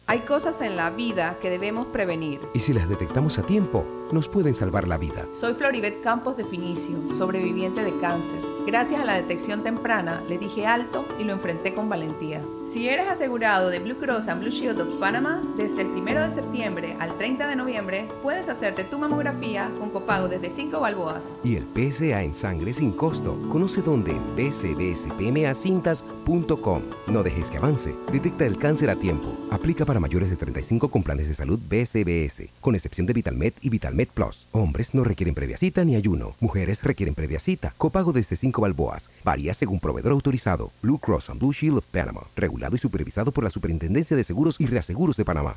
H: Hay cosas en la vida que debemos prevenir.
I: Y si las detectamos a tiempo, nos pueden salvar la vida.
H: Soy Floribet Campos de Finicio, sobreviviente de cáncer. Gracias a la detección temprana, le dije alto y lo enfrenté con valentía. Si eres asegurado de Blue Cross and Blue Shield of Panama, desde el 1 de septiembre al 30 de noviembre, puedes hacerte tu mamografía con copago desde 5 balboas.
I: Y el PSA en sangre sin costo. Conoce dónde en bcbspmacintas.com. No dejes que avance. Detecta el cáncer a tiempo. Aplica para mayores de 35 con planes de salud BCBS, con excepción de VitalMed y VitalMed Plus. Hombres no requieren previa cita ni ayuno. Mujeres requieren previa cita. Copago desde 5 balboas. Varía según proveedor autorizado. Blue Cross and Blue Shield of Panama. Regulado y supervisado por la Superintendencia de Seguros y Reaseguros de Panamá.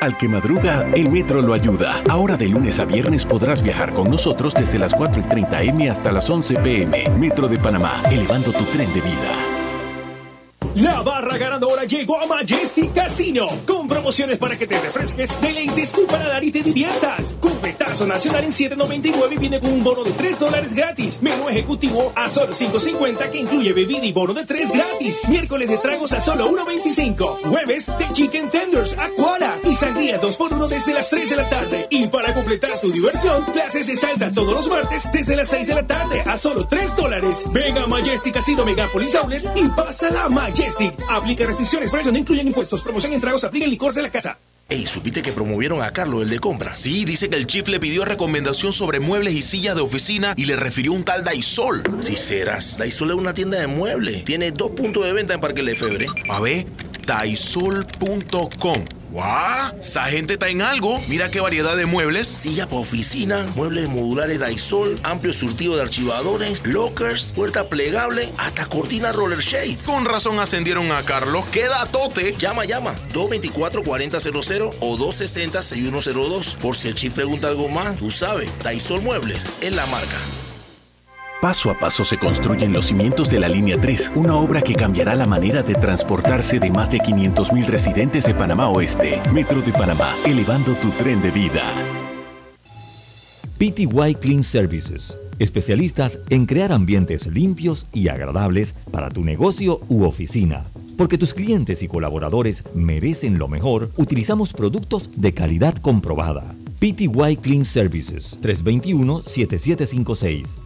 J: Al que madruga, el metro lo ayuda. Ahora de lunes a viernes podrás viajar con nosotros desde las 4 y 30 M hasta las 11 PM. Metro de Panamá, elevando tu tren de vida.
K: La barra ganadora llegó a Majestic Casino con promociones para que te refresques, deleites tu paladar y te diviertas. Cupetazo nacional en 7.99 y viene con un bono de 3 dólares gratis. Menú ejecutivo a solo 5.50 que incluye bebida y bono de 3 gratis. Miércoles de tragos a solo 1.25. Jueves de chicken tenders, aquara y sangría 2x1 desde las 3 de la tarde. Y para completar tu diversión, clases de salsa todos los martes desde las 6 de la tarde a solo 3 dólares. Venga a Majestic Casino Megapolis Outlet y pasa la Majestic. Aplica restricciones, precios no incluyen impuestos. Promoción en tragos, aplica el licor de la casa.
L: Ey, ¿supiste que promovieron a Carlos, el de compra? Sí, dice que el chief le pidió recomendación sobre muebles y sillas de oficina y le refirió un tal Daisol. Si serás, Daisol es una tienda de muebles. Tiene dos puntos de venta en Parque Lefebvre. A ver, daisol.com. ¡Guau! Esa gente está en algo. Mira qué variedad de muebles. Silla para oficina, muebles modulares Daisol, amplio surtido de archivadores, lockers, puerta plegable, hasta cortina roller shades. Con razón ascendieron a Carlos. ¡Queda tote! Llama, llama. 224-4000 o 260-6102. Por si el chip pregunta algo más, tú sabes. Daisol Muebles es la marca.
J: Paso a paso se construyen los cimientos de la Línea 3, una obra que cambiará la manera de transportarse de más de 500.000 residentes de Panamá Oeste. Metro de Panamá, elevando tu tren de vida.
C: PTY Clean Services, especialistas en crear ambientes limpios y agradables para tu negocio u oficina. Porque tus clientes y colaboradores merecen lo mejor, utilizamos productos de calidad comprobada. PTY Clean Services 321-7756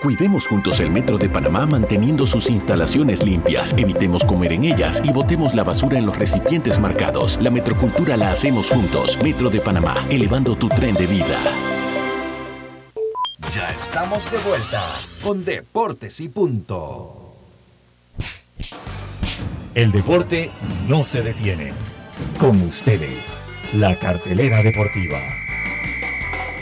J: Cuidemos juntos el Metro de Panamá manteniendo sus instalaciones limpias, evitemos comer en ellas y botemos la basura en los recipientes marcados. La metrocultura la hacemos juntos. Metro de Panamá, elevando tu tren de vida.
A: Ya estamos de vuelta con Deportes y Punto.
C: El deporte no se detiene. Con ustedes, la cartelera deportiva.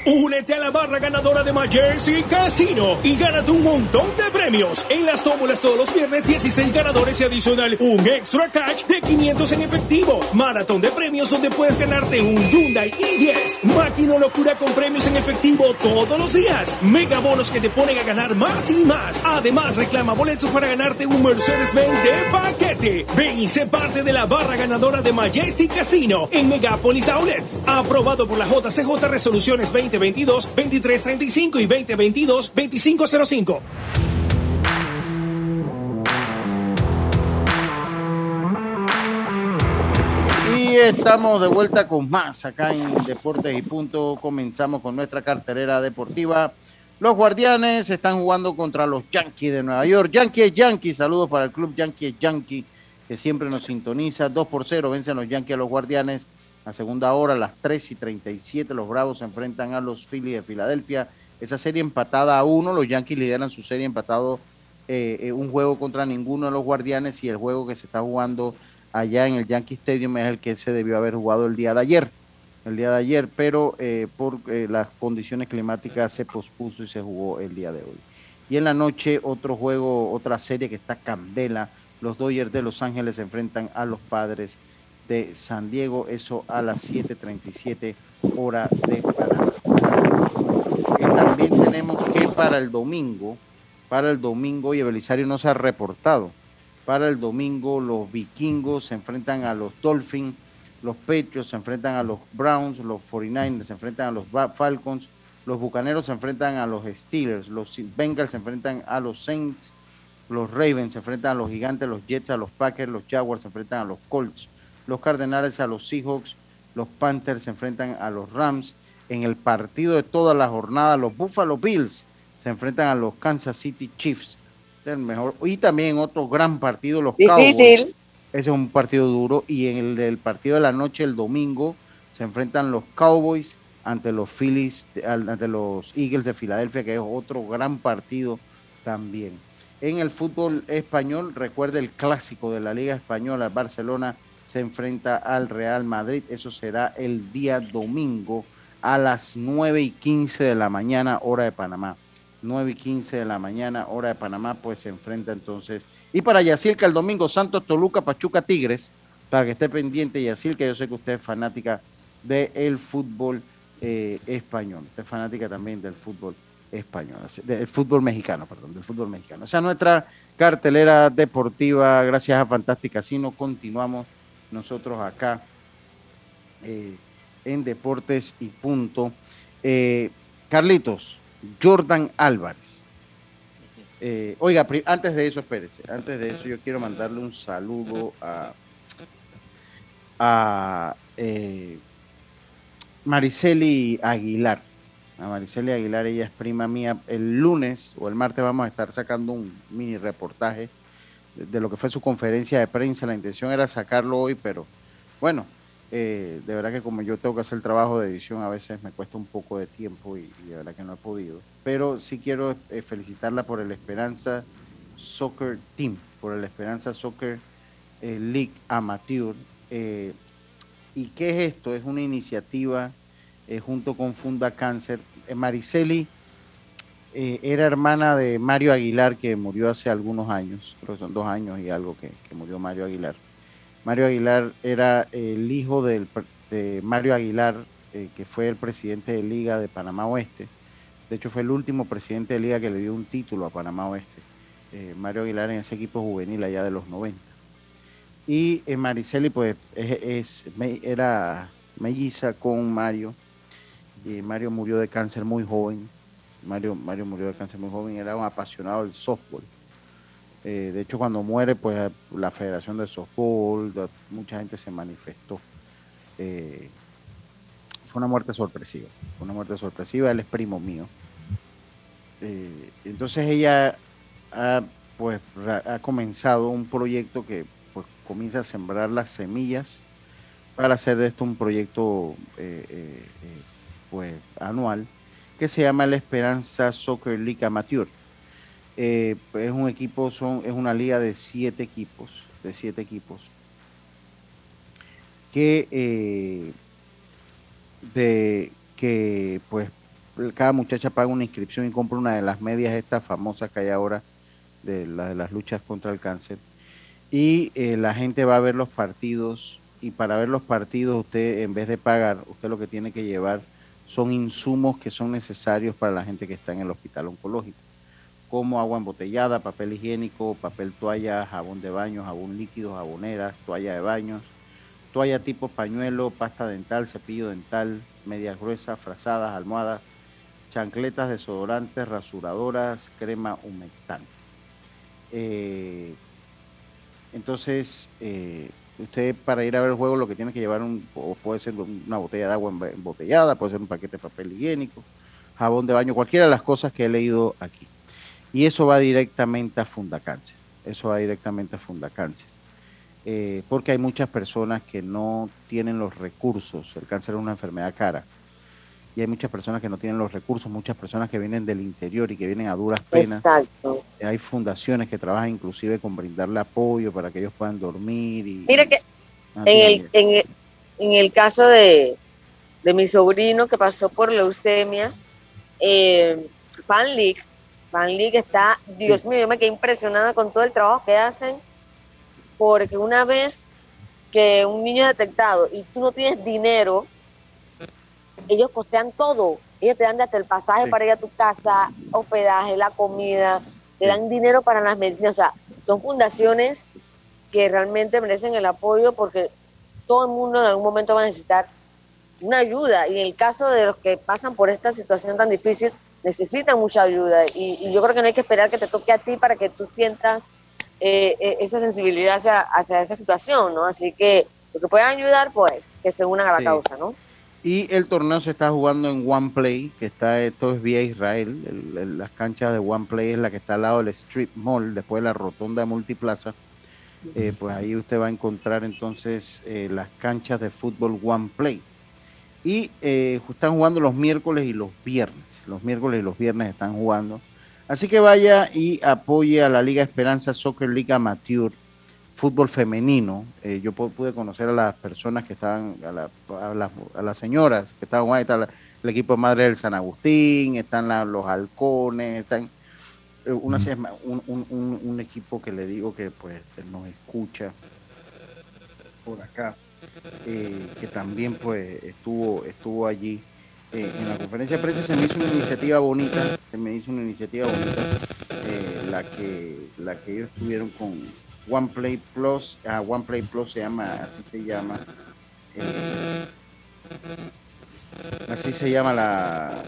K: Únete a la barra ganadora de Majersey Casino y gánate un montón de premios. En las tómulas todos los viernes, 16 ganadores y adicional un extra cash de 500 en efectivo. Maratón de premios donde puedes ganarte un Hyundai i10. Máquina locura con premios en efectivo todos los días. Mega bonos que te ponen a ganar más y más. Además, reclama boletos para ganarte un Mercedes-Benz de paquete. Ven y sé parte de la barra ganadora de Majestic Casino en Megapolis Outlets. Aprobado por la JCJ Resoluciones 20 2022 2335 y 2022 2505.
D: Y estamos de vuelta con más acá en Deportes y Punto. Comenzamos con nuestra cartelera deportiva. Los Guardianes están jugando contra los Yankees de Nueva York. Yankees, Yankees. Saludos para el club Yankees, Yankee, que siempre nos sintoniza. 2 por 0 vencen los Yankees a los Guardianes. La segunda hora, a las 3 y 37, los Bravos se enfrentan a los Phillies de Filadelfia. Esa serie empatada a uno, los Yankees lideran su serie empatado eh, eh, un juego contra ninguno de los Guardianes y el juego que se está jugando allá en el Yankee Stadium es el que se debió haber jugado el día de ayer. El día de ayer, pero eh, por las condiciones climáticas se pospuso y se jugó el día de hoy. Y en la noche, otro juego, otra serie que está candela. Los Dodgers de Los Ángeles se enfrentan a los Padres de San Diego, eso a las 7.37 hora de Panamá. también tenemos que para el domingo, para el domingo, y Belisario no se ha reportado. Para el domingo los vikingos se enfrentan a los Dolphins, los Patriots se enfrentan a los Browns, los 49ers se enfrentan a los Falcons, los Bucaneros se enfrentan a los Steelers, los Bengals se enfrentan a los Saints, los Ravens se enfrentan a los Gigantes, los Jets a los Packers, los Jaguars se enfrentan a los Colts, los Cardenales a los Seahawks, los Panthers se enfrentan a los Rams. En el partido de toda la jornada, los Buffalo Bills se enfrentan a los Kansas City Chiefs. El mejor. Y también otro gran partido, los Cowboys. Ese es un partido duro. Y en el del partido de la noche, el domingo, se enfrentan los Cowboys ante los Phillies, ante los Eagles de Filadelfia, que es otro gran partido también. En el fútbol español, recuerde el clásico de la Liga Española, Barcelona se enfrenta al Real Madrid. Eso será el día domingo a las 9 y 15 de la mañana, hora de Panamá. 9 y 15 de la mañana, hora de Panamá, pues se enfrenta entonces. Y para Yacirca el domingo, Santos, Toluca, Pachuca, Tigres, para que esté pendiente Yacirca, yo sé que usted es fanática del fútbol eh, español, usted es fanática también del fútbol español, del fútbol mexicano, perdón, del fútbol mexicano. O sea, nuestra cartelera deportiva, gracias a Fantástica Sino, continuamos nosotros acá eh, en Deportes y Punto. Eh, Carlitos, Jordan Álvarez. Eh, oiga, antes de eso, espérese, antes de eso yo quiero mandarle un saludo a, a Mariceli Aguilar. A Mariceli Aguilar, ella es prima mía. El lunes o el martes vamos a estar sacando un mini reportaje de lo que fue su conferencia de prensa. La intención era sacarlo hoy, pero bueno, eh, de verdad que como yo tengo que hacer el trabajo de edición, a veces me cuesta un poco de tiempo y, de verdad que no he podido. Pero sí quiero eh, felicitarla por el Esperanza Soccer Team, por el Esperanza Soccer eh, League Amateur. ¿Y qué es esto? Es una iniciativa junto con Funda Cáncer. Mariceli eh, era hermana de Mario Aguilar, que murió hace algunos años, creo que son dos años y algo que, murió Mario Aguilar. Mario Aguilar era el hijo de Mario Aguilar, eh, que fue el presidente de Liga de Panamá Oeste. De hecho, fue el último presidente de Liga que le dio un título a Panamá Oeste. Eh, Mario Aguilar en ese equipo juvenil allá de los 90. Y Mariceli, pues, es, era melliza con Mario. Mario murió de cáncer muy joven Mario, Mario murió de cáncer muy joven, era un apasionado del softball. Eh, de hecho, cuando muere, pues la Federación de Softball, mucha gente se manifestó. Eh, fue una muerte sorpresiva, fue una muerte sorpresiva, él es primo mío. Eh, entonces ella ha, pues, ha comenzado un proyecto que pues, comienza a sembrar las semillas para hacer de esto un proyecto pues anual que se llama la Esperanza Soccer League Amateur. Eh, es un equipo, son, es una liga de siete equipos, de siete equipos, que, eh, de, que pues cada muchacha paga una inscripción y compra una de las medias estas famosas que hay ahora de, de las luchas contra el cáncer. Y eh, la gente va a ver los partidos y para ver los partidos usted en vez de pagar, usted lo que tiene que llevar son insumos que son necesarios para la gente que está en el hospital oncológico, como agua embotellada, papel higiénico, papel toalla, jabón de baño, jabón líquido, jaboneras, toalla de baños, toalla tipo pañuelo, pasta dental, cepillo dental, medias gruesas, frazadas, almohadas, chancletas, desodorantes, rasuradoras, crema humectante. Eh, entonces, eh, usted para ir a ver el juego lo que tiene que llevar un, o puede ser una botella de agua embotellada, puede ser un paquete de papel higiénico, jabón de baño, cualquiera de las cosas que he leído aquí. Y eso va directamente a Fundacáncer, eso va directamente a Fundacáncer. Eh, porque hay muchas personas que no tienen los recursos, el cáncer es una enfermedad cara, y hay muchas personas que no tienen los recursos, muchas personas que vienen del interior y que vienen a duras penas. Exacto. Hay fundaciones que trabajan inclusive con brindarle apoyo para que ellos puedan dormir. Y,
G: Mira que ah, en, el, en, el, en el caso de, de mi sobrino que pasó por leucemia, eh, Fan League, Fan League está, Dios mío, yo me quedé impresionada con todo el trabajo que hacen, porque una vez que un niño es detectado y tú no tienes dinero, ellos costean todo, ellos te dan hasta el pasaje para ir a tu casa, hospedaje, la comida, te dan dinero para las medicinas. O sea, son fundaciones que realmente merecen el apoyo porque todo el mundo en algún momento va a necesitar una ayuda. Y en el caso de los que pasan por esta situación tan difícil, necesitan mucha ayuda. Y, yo creo que no hay que esperar que te toque a ti para que tú sientas eh, eh, esa sensibilidad hacia, hacia, esa situación, ¿no? Así que lo que puedan ayudar, pues, que se unan a la causa, ¿no?
D: Y el torneo se está jugando en One Play, que está, esto es vía Israel. las canchas de One Play es la que está al lado del Street Mall, después de la rotonda Multiplaza. Eh, pues ahí usted va a encontrar entonces eh, las canchas de fútbol One Play. Y eh, están jugando los miércoles y los viernes. Los miércoles y los viernes están jugando. Así que vaya y apoye a la Liga Esperanza Soccer Liga Amateur fútbol femenino. Eh, yo pude conocer a las personas que estaban, a, las señoras que estaban ahí, está el equipo de Madre del San Agustín, están los halcones, están eh, una, un, un, equipo que le digo que pues nos escucha por acá, eh, que también pues estuvo, estuvo allí. en la conferencia de prensa se me hizo una iniciativa bonita, se me hizo una iniciativa bonita, la que la que ellos estuvieron con, OnePlay Plus, uh, OnePlay Plus se llama, así se llama, eh, así se llama la,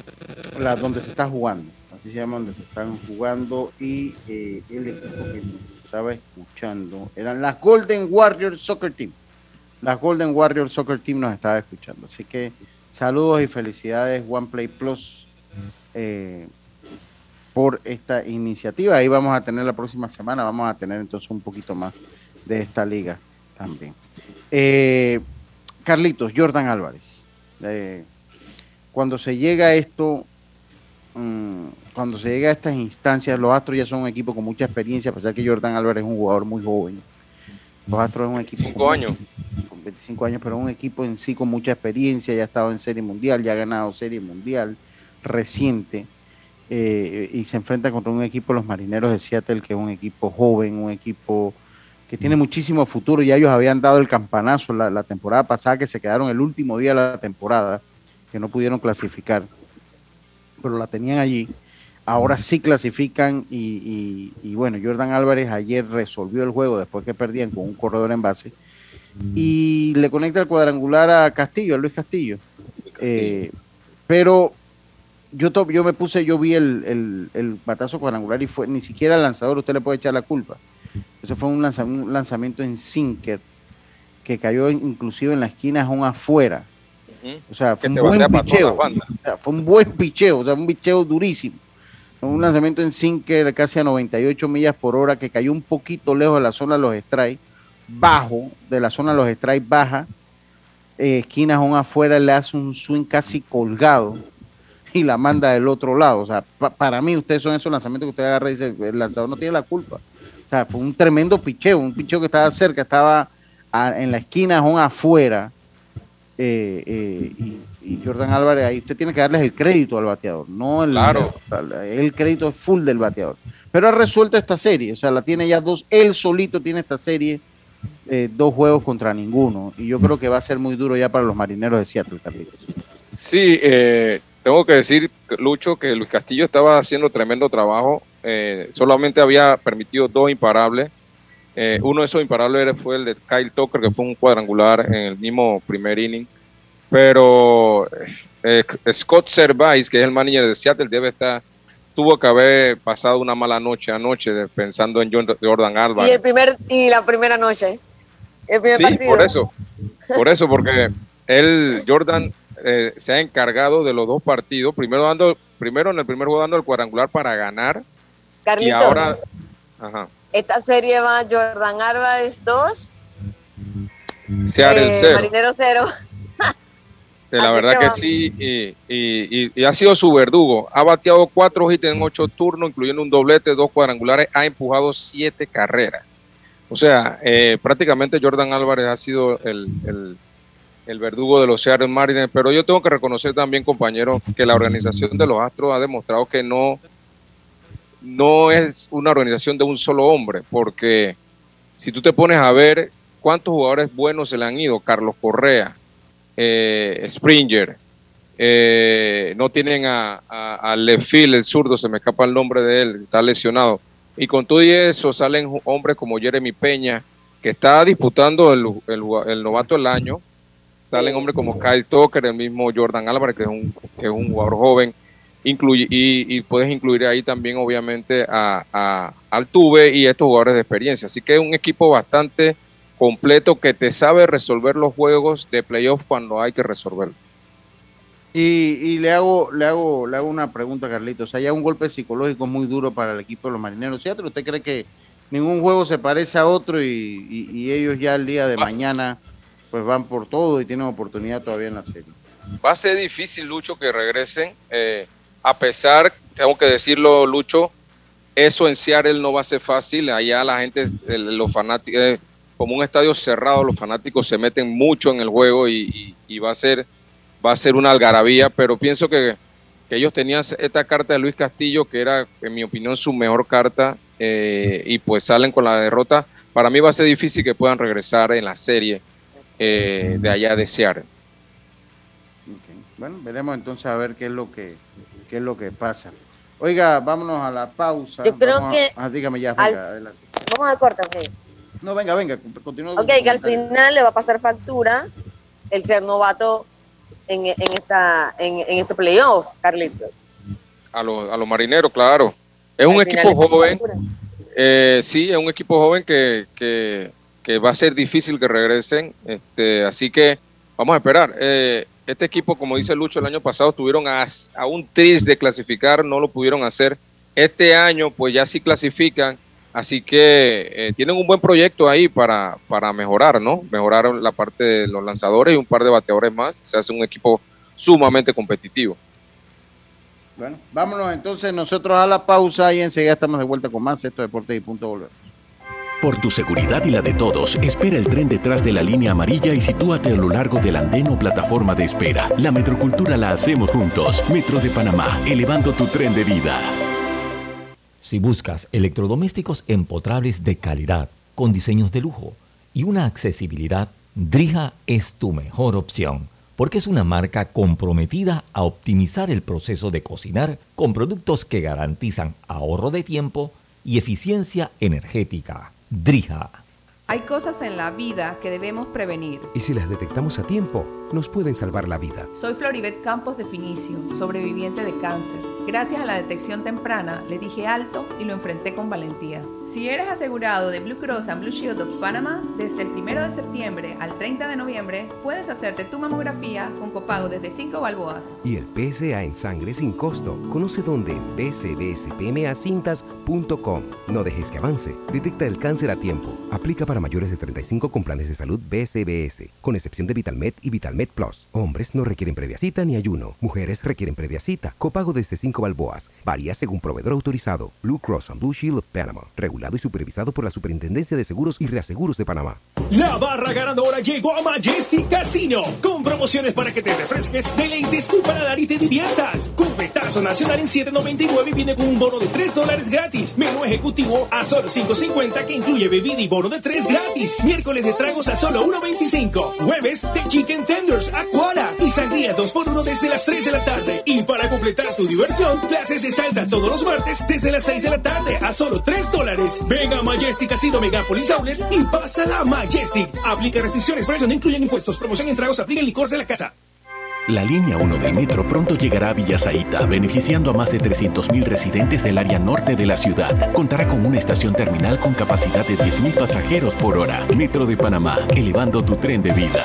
D: la donde se está jugando, así se llama donde se están jugando y eh, el equipo que estaba escuchando eran las Golden Warriors Soccer Team, las Golden Warriors Soccer Team nos estaba escuchando, así que saludos y felicidades OnePlay Plus. Eh, por esta iniciativa. Ahí vamos a tener la próxima semana, vamos a tener entonces un poquito más de esta liga también. Eh, Carlitos, Jordan Álvarez. Eh, cuando se llega a esto, mm, cuando se llega a estas instancias, los Astros ya son un equipo con mucha experiencia, a pesar que Jordan Álvarez es un jugador muy joven. Los Astros es un equipo
E: 25 años.
D: Con 25 años, pero un equipo en sí con mucha experiencia, ya ha estado en Serie Mundial, ya ha ganado Serie Mundial reciente. Eh, y se enfrenta contra un equipo, los Marineros de Seattle, que es un equipo joven, un equipo que tiene muchísimo futuro. Ya ellos habían dado el campanazo la, temporada pasada, que se quedaron el último día de la temporada, que no pudieron clasificar, pero la tenían allí. Ahora sí clasifican y, bueno, Jordan Álvarez ayer resolvió el juego después que perdían con un corredor en base y le conecta el cuadrangular a Castillo, a Luis Castillo. Eh, pero yo, yo me puse, yo vi el, el, batazo cuadrangular y fue ni siquiera el lanzador usted le puede echar la culpa. Eso fue un, un lanzamiento en sinker que cayó inclusive en la esquina aún afuera. O sea, fue un buen picheo. fue un buen picheo, o sea, un picheo durísimo. Un lanzamiento en sinker casi a 98 millas por hora que cayó un poquito lejos de la zona de los strikes, bajo de la zona de los strikes baja, eh, esquinas aún afuera le hace un swing casi colgado [LAUGHS] y la manda del otro lado. O sea, para mí, ustedes son esos lanzamientos que usted agarra y dice, el lanzador no tiene la culpa. O sea, fue un tremendo picheo, un picheo que estaba cerca, estaba en la esquina, aún afuera. Eh, eh, y, Jordan Álvarez, ahí usted tiene que darles el crédito al bateador, no el,
E: claro.
D: el, crédito es full del bateador. Pero ha resuelto esta serie, o sea, la tiene ya dos, él solito tiene esta serie, eh, dos juegos contra ninguno. Y yo creo que va a ser muy duro ya para los marineros de Seattle, Carlitos.
E: Sí, eh, tengo que decir, Lucho, que Luis Castillo estaba haciendo tremendo trabajo. Eh, solamente había permitido dos imparables. Eh, uno de esos imparables fue el de Kyle Tucker, que fue un cuadrangular en el mismo primer inning. Pero eh, Scott Servais, que es el manager de Seattle, debe estar, tuvo que haber pasado una mala noche anoche pensando en Jordan Álvarez.
G: Y, el primer, y la primera noche. El primer
E: sí, por eso. Por eso, porque él, Jordan, eh, se ha encargado de los dos partidos. Primero dando, primero en el primer juego dando el cuadrangular para ganar. y ahora,
G: esta serie va Jordan Álvarez 2,
E: Seattle 0.
G: Eh, Marinero 0.
E: la verdad que, sí, y, y, ha sido su verdugo. Ha bateado cuatro hits en ocho turnos, incluyendo un doblete, dos cuadrangulares, ha empujado siete carreras. O sea, eh, prácticamente Jordan Álvarez ha sido el, el, el verdugo de los Seattle Mariners, pero yo tengo que reconocer también, compañero, que la organización de los Astros ha demostrado que no, no es una organización de un solo hombre, porque si tú te pones a ver cuántos jugadores buenos se le han ido, Carlos Correa, eh, Springer, eh, no tienen a, Lefil, el zurdo, se me escapa el nombre de él, está lesionado. Y con todo y eso salen hombres como Jeremy Peña, que está disputando el, el, novato del año. Salen hombres como Kyle Tucker, el mismo Jordan Álvarez, que es un, que es un jugador joven. Incluye, y, puedes incluir ahí también, obviamente, a, a Altuve y estos jugadores de experiencia. Así que es un equipo bastante completo que te sabe resolver los juegos de playoff cuando hay que resolverlo.
D: Y, le hago le hago le hago una pregunta, Carlitos. Hay un golpe psicológico muy duro para el equipo de los marineros. ¿Cierto? ¿Usted cree que ningún juego se parece a otro y, ellos ya el día de mañana pues van por todo y tienen oportunidad todavía en la serie?
E: Va a ser difícil, Lucho, que regresen. Eh, a pesar, tengo que decirlo, Lucho, eso en Seattle no va a ser fácil. Allá la gente, los fanáticos, eh, como un estadio cerrado, los fanáticos se meten mucho en el juego y, va a ser va a ser una algarabía, pero pienso que, ellos tenían esta carta de Luis Castillo, que era, en mi opinión, su mejor carta, eh, y pues salen con la derrota. Para mí va a ser difícil que puedan regresar en la serie eh, de allá de Seattle.
D: Bueno, veremos entonces a ver qué es lo que qué es lo que pasa. Oiga, vámonos a la pausa.
G: Yo creo que.
D: Ah, dígame ya,
G: Vamos al corte, ok.
D: No, venga, venga, continúa.
G: Ok, que al final le va a pasar factura el ser novato en, en, esta, en, en estos playoffs, Carlitos.
E: A los, a los marineros, claro. Es un equipo joven. Eh, sí, es un equipo joven que, que, va a ser difícil que regresen. Este, así que vamos a esperar. Eh, este equipo, como dice Lucho, el año pasado tuvieron a, a un tris de clasificar, no lo pudieron hacer. Este año, pues ya sí clasifican Así que eh, tienen un buen proyecto ahí para, para mejorar, ¿no? Mejorar la parte de los lanzadores y un par de bateadores más. Se hace un equipo sumamente competitivo.
D: Bueno, vámonos entonces nosotros a la pausa y enseguida estamos de vuelta con más Esto Deportes y Punto Volver.
J: Por tu seguridad y la de todos, espera el tren detrás de la línea amarilla y sitúate a lo largo del andén o plataforma de espera. La metrocultura la hacemos juntos. Metro de Panamá, elevando tu tren de vida.
C: Si buscas electrodomésticos empotrables de calidad, con diseños de lujo y una accesibilidad, Drija es tu mejor opción, porque es una marca comprometida a optimizar el proceso de cocinar con productos que garantizan ahorro de tiempo y eficiencia energética. Drija.
H: Hay cosas en la vida que debemos prevenir.
I: Y si las detectamos a tiempo, nos pueden salvar la vida.
H: Soy Floribet Campos de Finicio, sobreviviente de cáncer. Gracias a la detección temprana, le dije alto y lo enfrenté con valentía. Si eres asegurado de Blue Cross and Blue Shield of Panama, desde el 1 de septiembre al 30 de noviembre, puedes hacerte tu mamografía con copago desde 5 balboas.
I: Y el PSA en sangre sin costo. Conoce dónde en bcbspmacintas.com. No dejes que avance. Detecta el cáncer a tiempo. Aplica para mayores de 35 con planes de salud BCBS, con excepción de VitalMed y VitalMed Plus. Hombres no requieren previa cita ni ayuno. Mujeres requieren previa cita. Copago desde 5 balboas. Varía según proveedor autorizado. Blue Cross and Blue Shield of Panama. Regulado y supervisado por la Superintendencia de Seguros y Reaseguros de Panamá.
K: La barra ganadora llegó a Majestic Casino. Con promociones para que te refresques, deleites tu paladar y te diviertas. Cupetazo nacional en 7.99 viene con un bono de 3 dólares gratis. Menú ejecutivo a solo 5.50 que incluye bebida y bono de 3 gratis. Miércoles de tragos a solo 1.25. Jueves de chicken tenders a y sangría 2x1 desde las 3 de la tarde. Y para completar tu diversión, clases de salsa todos los martes desde las 6 de la tarde a solo 3 dólares. Venga a Majestic Casino Megapolis Outlet y pasa la Majestic. Aplica restricciones, eso no incluyen impuestos. Promoción en tragos, aplica el licor de la casa.
J: La línea 1 del metro pronto llegará a Villasaita, beneficiando a más de 300.000 residentes del área norte de la ciudad. Contará con una estación terminal con capacidad de 10.000 pasajeros por hora. Metro de Panamá, elevando tu tren de vida.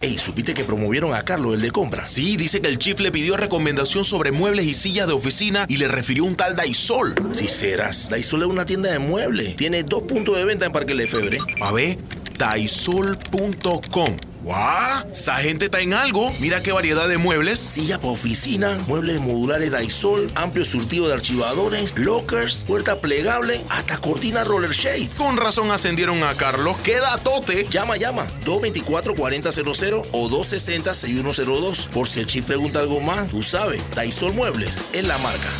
L: Ey, ¿supiste que promovieron a Carlos, el de compra? Sí, dice que el chief le pidió recomendación sobre muebles y sillas de oficina y le refirió un tal Daisol. Si serás, Daisol es una tienda de muebles. Tiene dos puntos de venta en Parque Lefebvre. A ver, daisol.com ¡Guau! Esa gente está en algo. Mira qué variedad de muebles. Silla para oficina, muebles modulares Daisol, amplio surtido de archivadores, lockers, puerta plegable, hasta cortina roller shades. Con razón ascendieron a Carlos. ¡Queda tote! Llama, llama. 224-4000 o 260-6102. Por si el chip pregunta algo más, tú sabes. Daisol Muebles es la marca.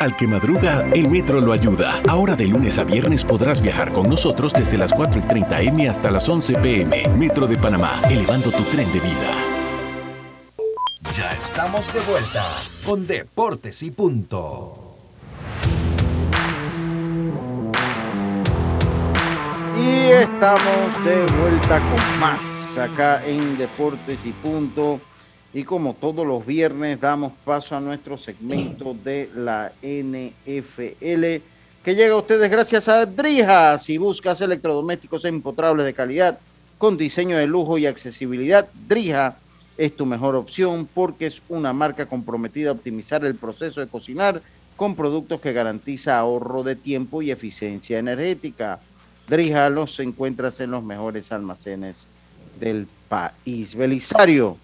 J: Al que madruga, el metro lo ayuda. Ahora de lunes a viernes podrás viajar con nosotros desde las 4 y 30 M hasta las 11 pm. Metro de Panamá, elevando tu tren de vida.
A: estamos de vuelta con Deportes y Punto.
D: Y estamos de vuelta con más acá en Deportes y Punto. Y como todos los viernes damos paso a nuestro segmento de la NFL que llega a ustedes gracias a Drija. Si buscas electrodomésticos empotrables de calidad con diseño de lujo y accesibilidad, Drija es tu mejor opción porque es una marca comprometida a optimizar el proceso de cocinar con productos que garantiza ahorro de tiempo y eficiencia energética. Drija los encuentras en los mejores almacenes del país. Belisario.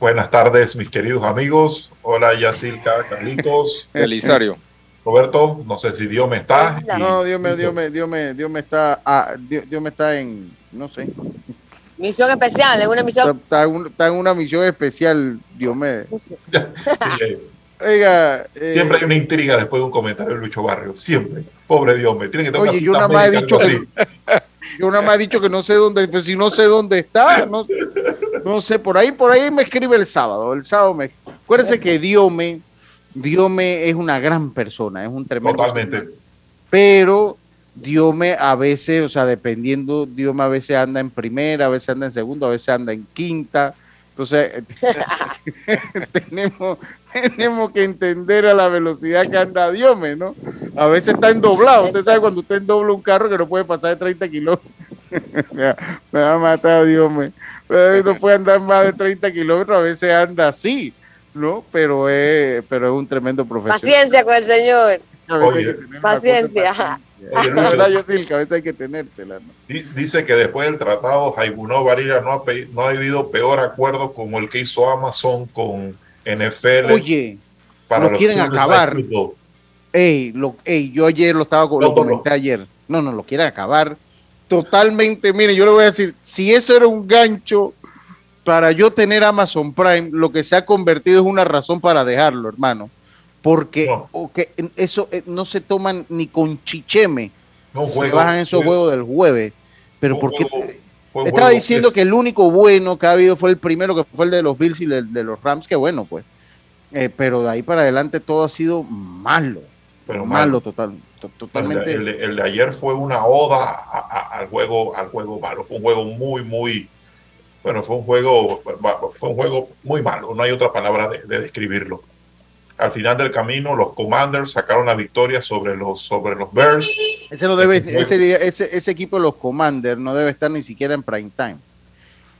M: Buenas tardes, mis queridos amigos. Hola, Yacirca, Carlitos. [LAUGHS]
E: Belisario.
M: Roberto, no sé si Dios me está.
D: No, Dios me, Dios me, Dios me, Dios me está, ah, Dios, Dios, me está en, no sé.
G: Misión especial, en una misión.
D: Está, está en una misión especial, Dios me. [LAUGHS] Oiga,
M: eh, siempre hay una intriga después de un comentario de Lucho Barrio, siempre. Pobre Dios me, tiene que
D: Oye, yo nada más he dicho que, yo nada más he dicho que no sé dónde, pues si no sé dónde está, no, [LAUGHS] no sé, por ahí, por ahí me escribe el sábado, el sábado me. Acuérdense que Dios me Diome es una gran persona, es un tremendo.
M: Totalmente.
D: Pero Diome a veces, o sea, dependiendo, Diome a veces anda en primera, a veces anda en segunda, a veces anda en quinta. Entonces, [LAUGHS] tenemos, tenemos que entender a la velocidad que anda Diome, ¿no? A veces está en doblado. Usted sabe cuando usted dobla un carro que no puede pasar de 30 kilómetros. [LAUGHS] me, va a matar Diome. No puede andar más de 30 kilómetros, a veces anda así. ¿no? Pero es, pero es un tremendo profesional.
G: Paciencia con el señor. Paciencia.
D: a veces hay que tenérsela.
M: Dice que después del tratado, Jaibunó Varira no ha, no ha habido peor acuerdo como el que hizo Amazon con NFL.
D: Oye, para lo quieren acabar. Ey, lo, ey, yo ayer lo estaba lo comenté ayer. No, no, lo quieren acabar. Totalmente, mire, yo le voy a decir, si eso era un gancho para yo tener Amazon Prime, lo que se ha convertido es una razón para dejarlo, hermano. Porque eso eh, no se toman ni con chicheme. No, se bajan esos juegos del jueves. Pero porque estaba diciendo que el único bueno que ha habido fue el primero, que fue el de los Bills y el de los Rams, que bueno, pues. Eh, pero de ahí para adelante todo ha sido malo. Pero malo, total, totalmente.
M: El de, ayer fue una oda al juego, al juego malo. Fue un juego muy, muy bueno, fue un juego, fue un juego muy malo, no hay otra palabra de, describirlo. Al final del camino, los Commanders sacaron la victoria sobre los, sobre los Bears.
D: Ese, no debe, ese, ese, ese equipo de los Commanders no debe estar ni siquiera en prime time.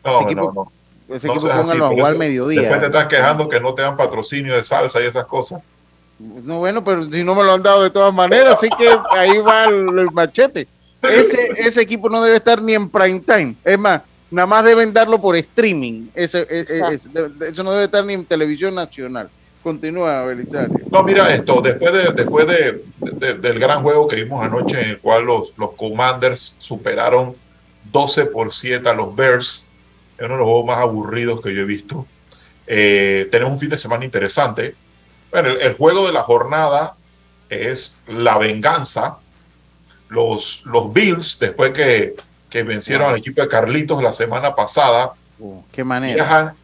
M: No, ese equipo, no,
D: no. Ese equipo a jugar al mediodía.
M: Después te estás quejando que no te dan patrocinio de salsa y esas cosas.
D: No, bueno, pero si no me lo han dado de todas maneras, así que ahí va el, machete. Ese, ese equipo no debe estar ni en prime time. Es más, nada más deben darlo por streaming. Eso, e, e, eso no debe estar ni en televisión nacional. Continúa, Belisario.
M: No, mira esto, después, de, después de, del gran juego que vimos anoche, en el cual los, los Commanders superaron 12 por 7 a los Bears, es uno de los juegos más aburridos que yo he visto. Eh, tenemos un fin de semana interesante. Bueno, el, juego de la jornada es la venganza. Los, los Bills, después que que vencieron al equipo de Carlitos la semana pasada.
D: Uh, qué manera.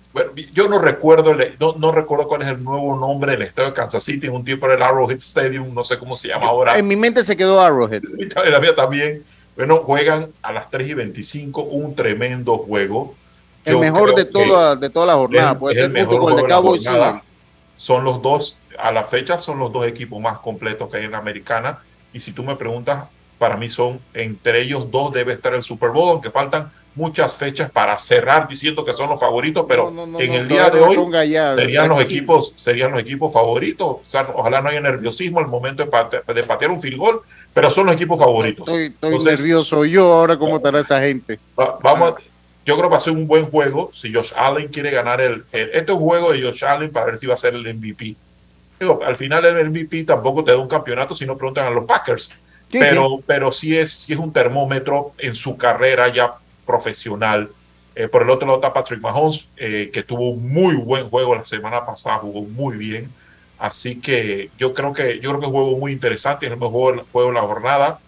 M: yo no recuerdo, no, recuerdo cuál es el nuevo nombre del estadio de Kansas City, en un tiempo era el Arrowhead Stadium, no sé cómo se llama ahora.
D: En mi mente se quedó Arrowhead. [LAUGHS]
M: En la mía también. Bueno, juegan a las 3 y 25, un tremendo juego.
D: el mejor de toda, de toda la jornada, puede ser junto con el de Cowboys.
M: Son los dos, a la fecha son los dos equipos más completos que hay en la americana. Y si tú me preguntas, para mí son, entre ellos dos debe estar el Super Bowl, aunque faltan muchas fechas para cerrar diciendo que son los favoritos, pero en el día de hoy serían los equipos, serían los equipos favoritos. O sea, ojalá no haya nerviosismo al momento de, patear, un field goal, pero son los equipos favoritos.
D: Estoy, nervioso yo ahora cómo estará esa gente.
M: vamos, yo creo que va a ser un buen juego si Josh Allen quiere ganar el, este es un juego de Josh Allen para ver si va a ser el MVP. al final el MVP tampoco te da un campeonato si no preguntan a los Packers pero, sí. pero sí es, es un termómetro en su carrera ya profesional. Eh, por el otro lado está Patrick Mahomes, eh, que tuvo un muy buen juego la semana pasada, jugó muy bien. Así que yo creo que yo creo que es un juego muy interesante, es el mejor juego de la jornada.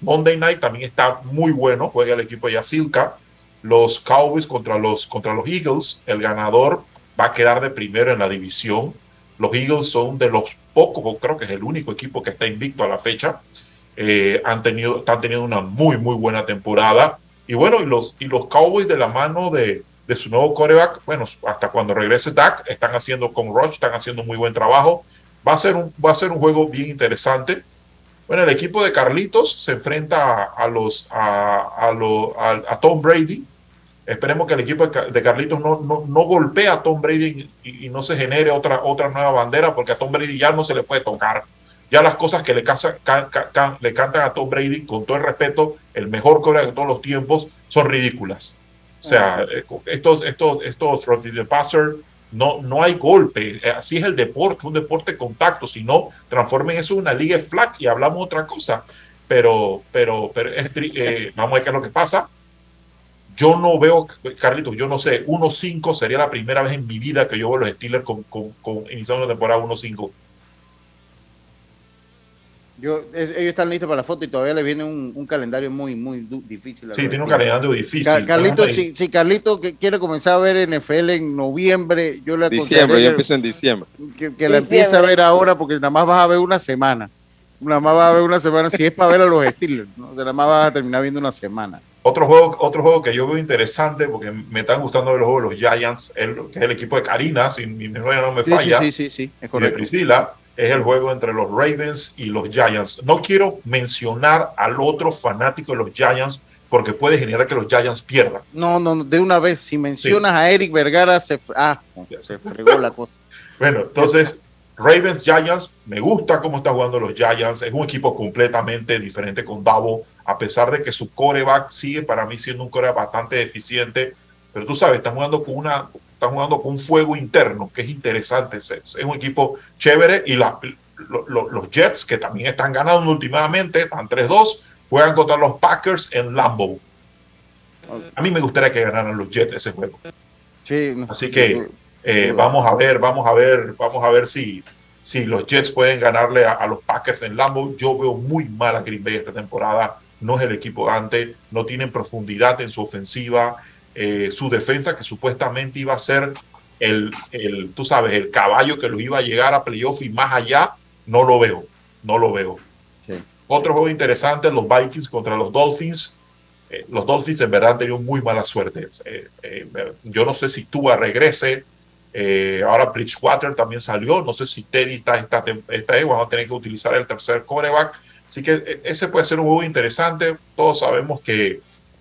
M: Monday Night también está muy bueno, juega el equipo de Yasilka. Los Cowboys contra los, contra los Eagles, el ganador va a quedar de primero en la división. Los Eagles son de los pocos, o creo que es el único equipo que está invicto a la fecha. Eh, han tenido, están teniendo una muy, muy buena temporada. Y bueno, y los, y los Cowboys de la mano de, de su nuevo coreback, bueno, hasta cuando regrese Dak, están haciendo con Roche, están haciendo muy buen trabajo. Va a ser un, va a ser un juego bien interesante. Bueno, el equipo de Carlitos se enfrenta a, los, a, a, a, Tom Brady. Esperemos que el equipo de Carlitos no, no, no golpee a Tom Brady y, no se genere otra, otra nueva bandera, porque a Tom Brady ya no se le puede tocar. Ya las cosas que le, le cantan a Tom Brady, con todo el respeto, el mejor coreback de todos los tiempos, son ridículas. O sea, eh, estos, estos, estos de passer no, no hay golpe. Eh, así es el deporte, un deporte de contacto. Si no, transformen eso en una liga flag y hablamos otra cosa. Pero, pero, pero eh, vamos a ver qué es lo que pasa. Yo no veo, Carlitos, yo no sé, 1-5 sería la primera vez en mi vida que yo veo los Steelers con, con, con iniciando la temporada 1-5.
D: Yo, ellos están listos para la foto y todavía le viene un, calendario muy, muy difícil.
M: Sí, tiene un calendario difícil.
D: Carlito, si, si, Carlito quiere comenzar a ver NFL en noviembre, yo le
E: Diciembre, yo empiezo en diciembre.
D: Que, que la empiece a ver ahora porque nada más vas a ver una semana. Nada más vas a ver una semana. Si es para ver a los Steelers, ¿no? nada más vas a terminar viendo una semana.
M: Otro juego, otro juego que yo veo interesante porque me están gustando los juegos los Giants, el, que es el equipo de Karina, si mi memoria no me falla.
D: Sí, sí, sí,
M: es de Priscila es el juego entre los Ravens y los Giants. No quiero mencionar al otro fanático de los Giants porque puede generar que los Giants pierdan.
D: No, no, de una vez, si mencionas a Eric Vergara, se, ah, se fregó la cosa. [LAUGHS]
M: Bueno, entonces, Ravens Giants, me gusta cómo están jugando los Giants. Es un equipo completamente diferente con Davo, a pesar de que su coreback sigue para mí siendo un coreback bastante eficiente. Pero tú sabes, están jugando con una están jugando con un fuego interno que es interesante. Es, un equipo chévere y los Jets, que también están ganando últimamente, están 3-2, juegan contra los Packers en Lambeau. A mí me gustaría que ganaran los Jets ese juego. Así que eh, vamos a ver, vamos a ver, vamos a ver si, si los Jets pueden ganarle a, los Packers en Lambeau. Yo veo muy mal a Green Bay esta temporada. No es el equipo de antes, no tienen profundidad en su ofensiva. Eh, su defensa, que supuestamente iba a ser el, el, tú sabes, el caballo que los iba a llegar a playoff y más allá, no lo veo, no lo veo. Otro juego interesante, los Vikings contra los Dolphins. Eh, los Dolphins en verdad han tenido muy mala suerte. Eh, yo no sé si Tua regrese. ahora Bridgewater también salió. No sé si Teddy está, está ahí. Vamos a tener que utilizar el tercer coreback. Así que ese puede ser un juego interesante. Todos sabemos que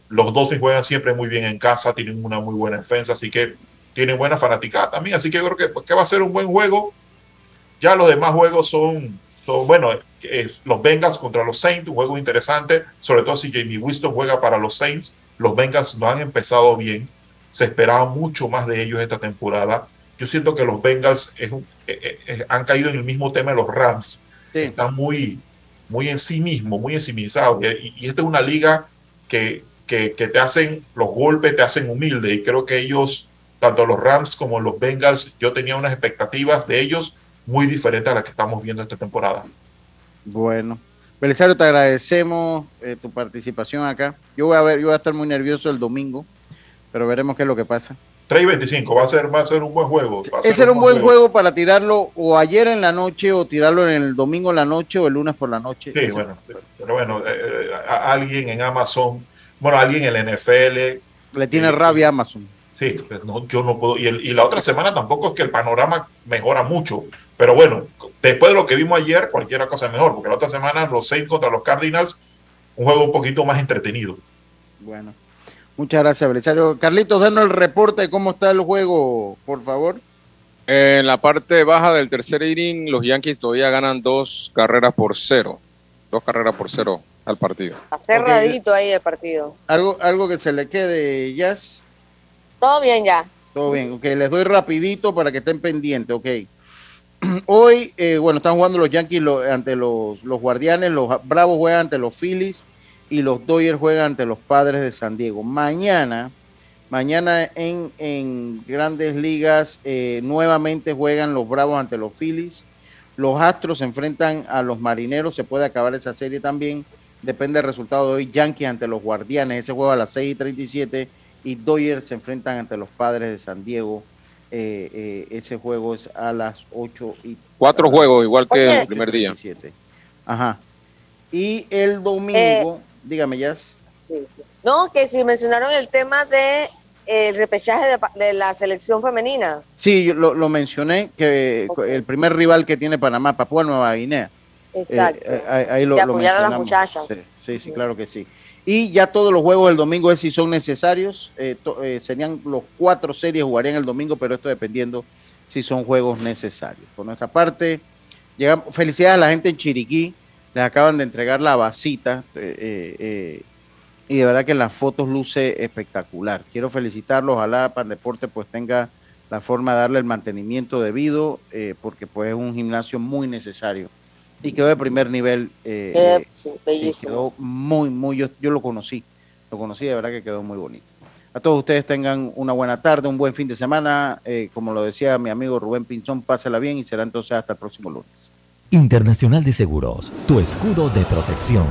M: los Dolphins juegan siempre muy bien en casa, tienen una muy buena defensa, así que tienen buena fanaticada también. Así que yo creo que, va a ser un buen juego. Ya los demás juegos son, son bueno, los Bengals contra los Saints, un juego interesante, sobre todo si Jamie Winston juega para los Saints. Los Bengals no han empezado bien, se esperaba mucho más de ellos esta temporada. Yo siento que los Bengals eh, eh, eh, han caído en el mismo tema de los Rams. Están muy, muy en sí mismos, muy ensimismados. Y, y esta es una liga que que, te hacen los golpes, te hacen humilde. Y creo que ellos, tanto los Rams como los Bengals, yo tenía unas expectativas de ellos muy diferentes a las que estamos viendo esta temporada.
D: Bueno, Belisario, te agradecemos eh, tu participación acá. Yo voy a ver, yo voy a estar muy nervioso el domingo, pero veremos qué es lo que pasa.
M: 3 y 25, va a ser, va a ser un buen juego.
D: Ese era un, buen juego. para tirarlo o ayer en la noche o tirarlo en el domingo en la noche o el lunes por la noche.
M: Sí, bueno, pero bueno, eh, eh, alguien en Amazon bueno, alguien en el NFL.
D: Le tiene rabia a Amazon.
M: Sí, pues, no, yo no puedo. Y, la otra semana tampoco es que el panorama mejora mucho. Pero bueno, después de lo que vimos ayer, cualquier cosa es mejor. Porque la otra semana los seis contra los Cardinals, un juego un poquito más entretenido.
D: Bueno, muchas gracias, Belisario. Carlitos, danos el reporte de cómo está el juego, por favor.
E: En la parte baja del tercer inning, los Yankees todavía ganan dos carreras por cero. Dos carreras por cero al partido.
G: Cerradito ahí el partido.
D: ¿Algo, ¿Algo que se le quede, Jazz?
G: Todo bien ya.
D: Todo bien, ok, les doy rapidito para que estén pendientes, ok. [CLEARS THROAT] Hoy, eh, bueno, están jugando los Yankees ante los, los Guardianes, los Bravos juegan ante los Phillies y los Dodgers juegan ante los Padres de San Diego. Mañana, mañana en, en Grandes Ligas, eh, nuevamente juegan los Bravos ante los Phillies. Los Astros se enfrentan a los Marineros, se puede acabar esa serie también depende del resultado de hoy. Yankees ante los Guardianes, ese juego a las 6 y 37. Y Dodgers se enfrentan ante los Padres de San Diego Eh, eh, ese juego es a las 8 y
E: Cuatro juegos, igual que
G: Oye.
E: el primer día.
D: 7. Ajá. Y el domingo, dígame, Jazz.
G: Sí, sí. No, que si mencionaron el tema de el repechaje de, la selección femenina.
D: Sí, yo lo, lo mencioné, que el primer rival que tiene Panamá, Papúa Nueva Guinea.
G: Exacto.
D: Eh, ahí, ahí lo,
G: De
D: lo
G: apoyar a las muchachas.
D: Sí, sí, sí, claro que sí. Y ya todos los juegos del domingo es si son necesarios. eh, to- eh, serían los cuatro series jugarían el domingo, pero esto dependiendo si son juegos necesarios. Por nuestra parte, llegamos, felicidades a la gente en Chiriquí. Les acaban de entregar la vasita. eh, y de verdad que en las fotos luce espectacular. Quiero felicitarlos. Ojalá Pan Deporte pues tenga la forma de darle el mantenimiento debido, porque pues es un gimnasio muy necesario. Y quedó de primer nivel.
G: eh,
D: Eh,
G: sí,
D: Sí,
G: bellísimo.
D: quedó muy, muy, yo, yo lo conocí, lo conocí, de verdad que quedó muy bonito. A todos ustedes tengan una buena tarde, un buen fin de semana. eh, como lo decía mi amigo Rubén Pinzón, pásela bien y será entonces hasta el próximo lunes.
C: Internacional de Seguros, tu escudo de protección.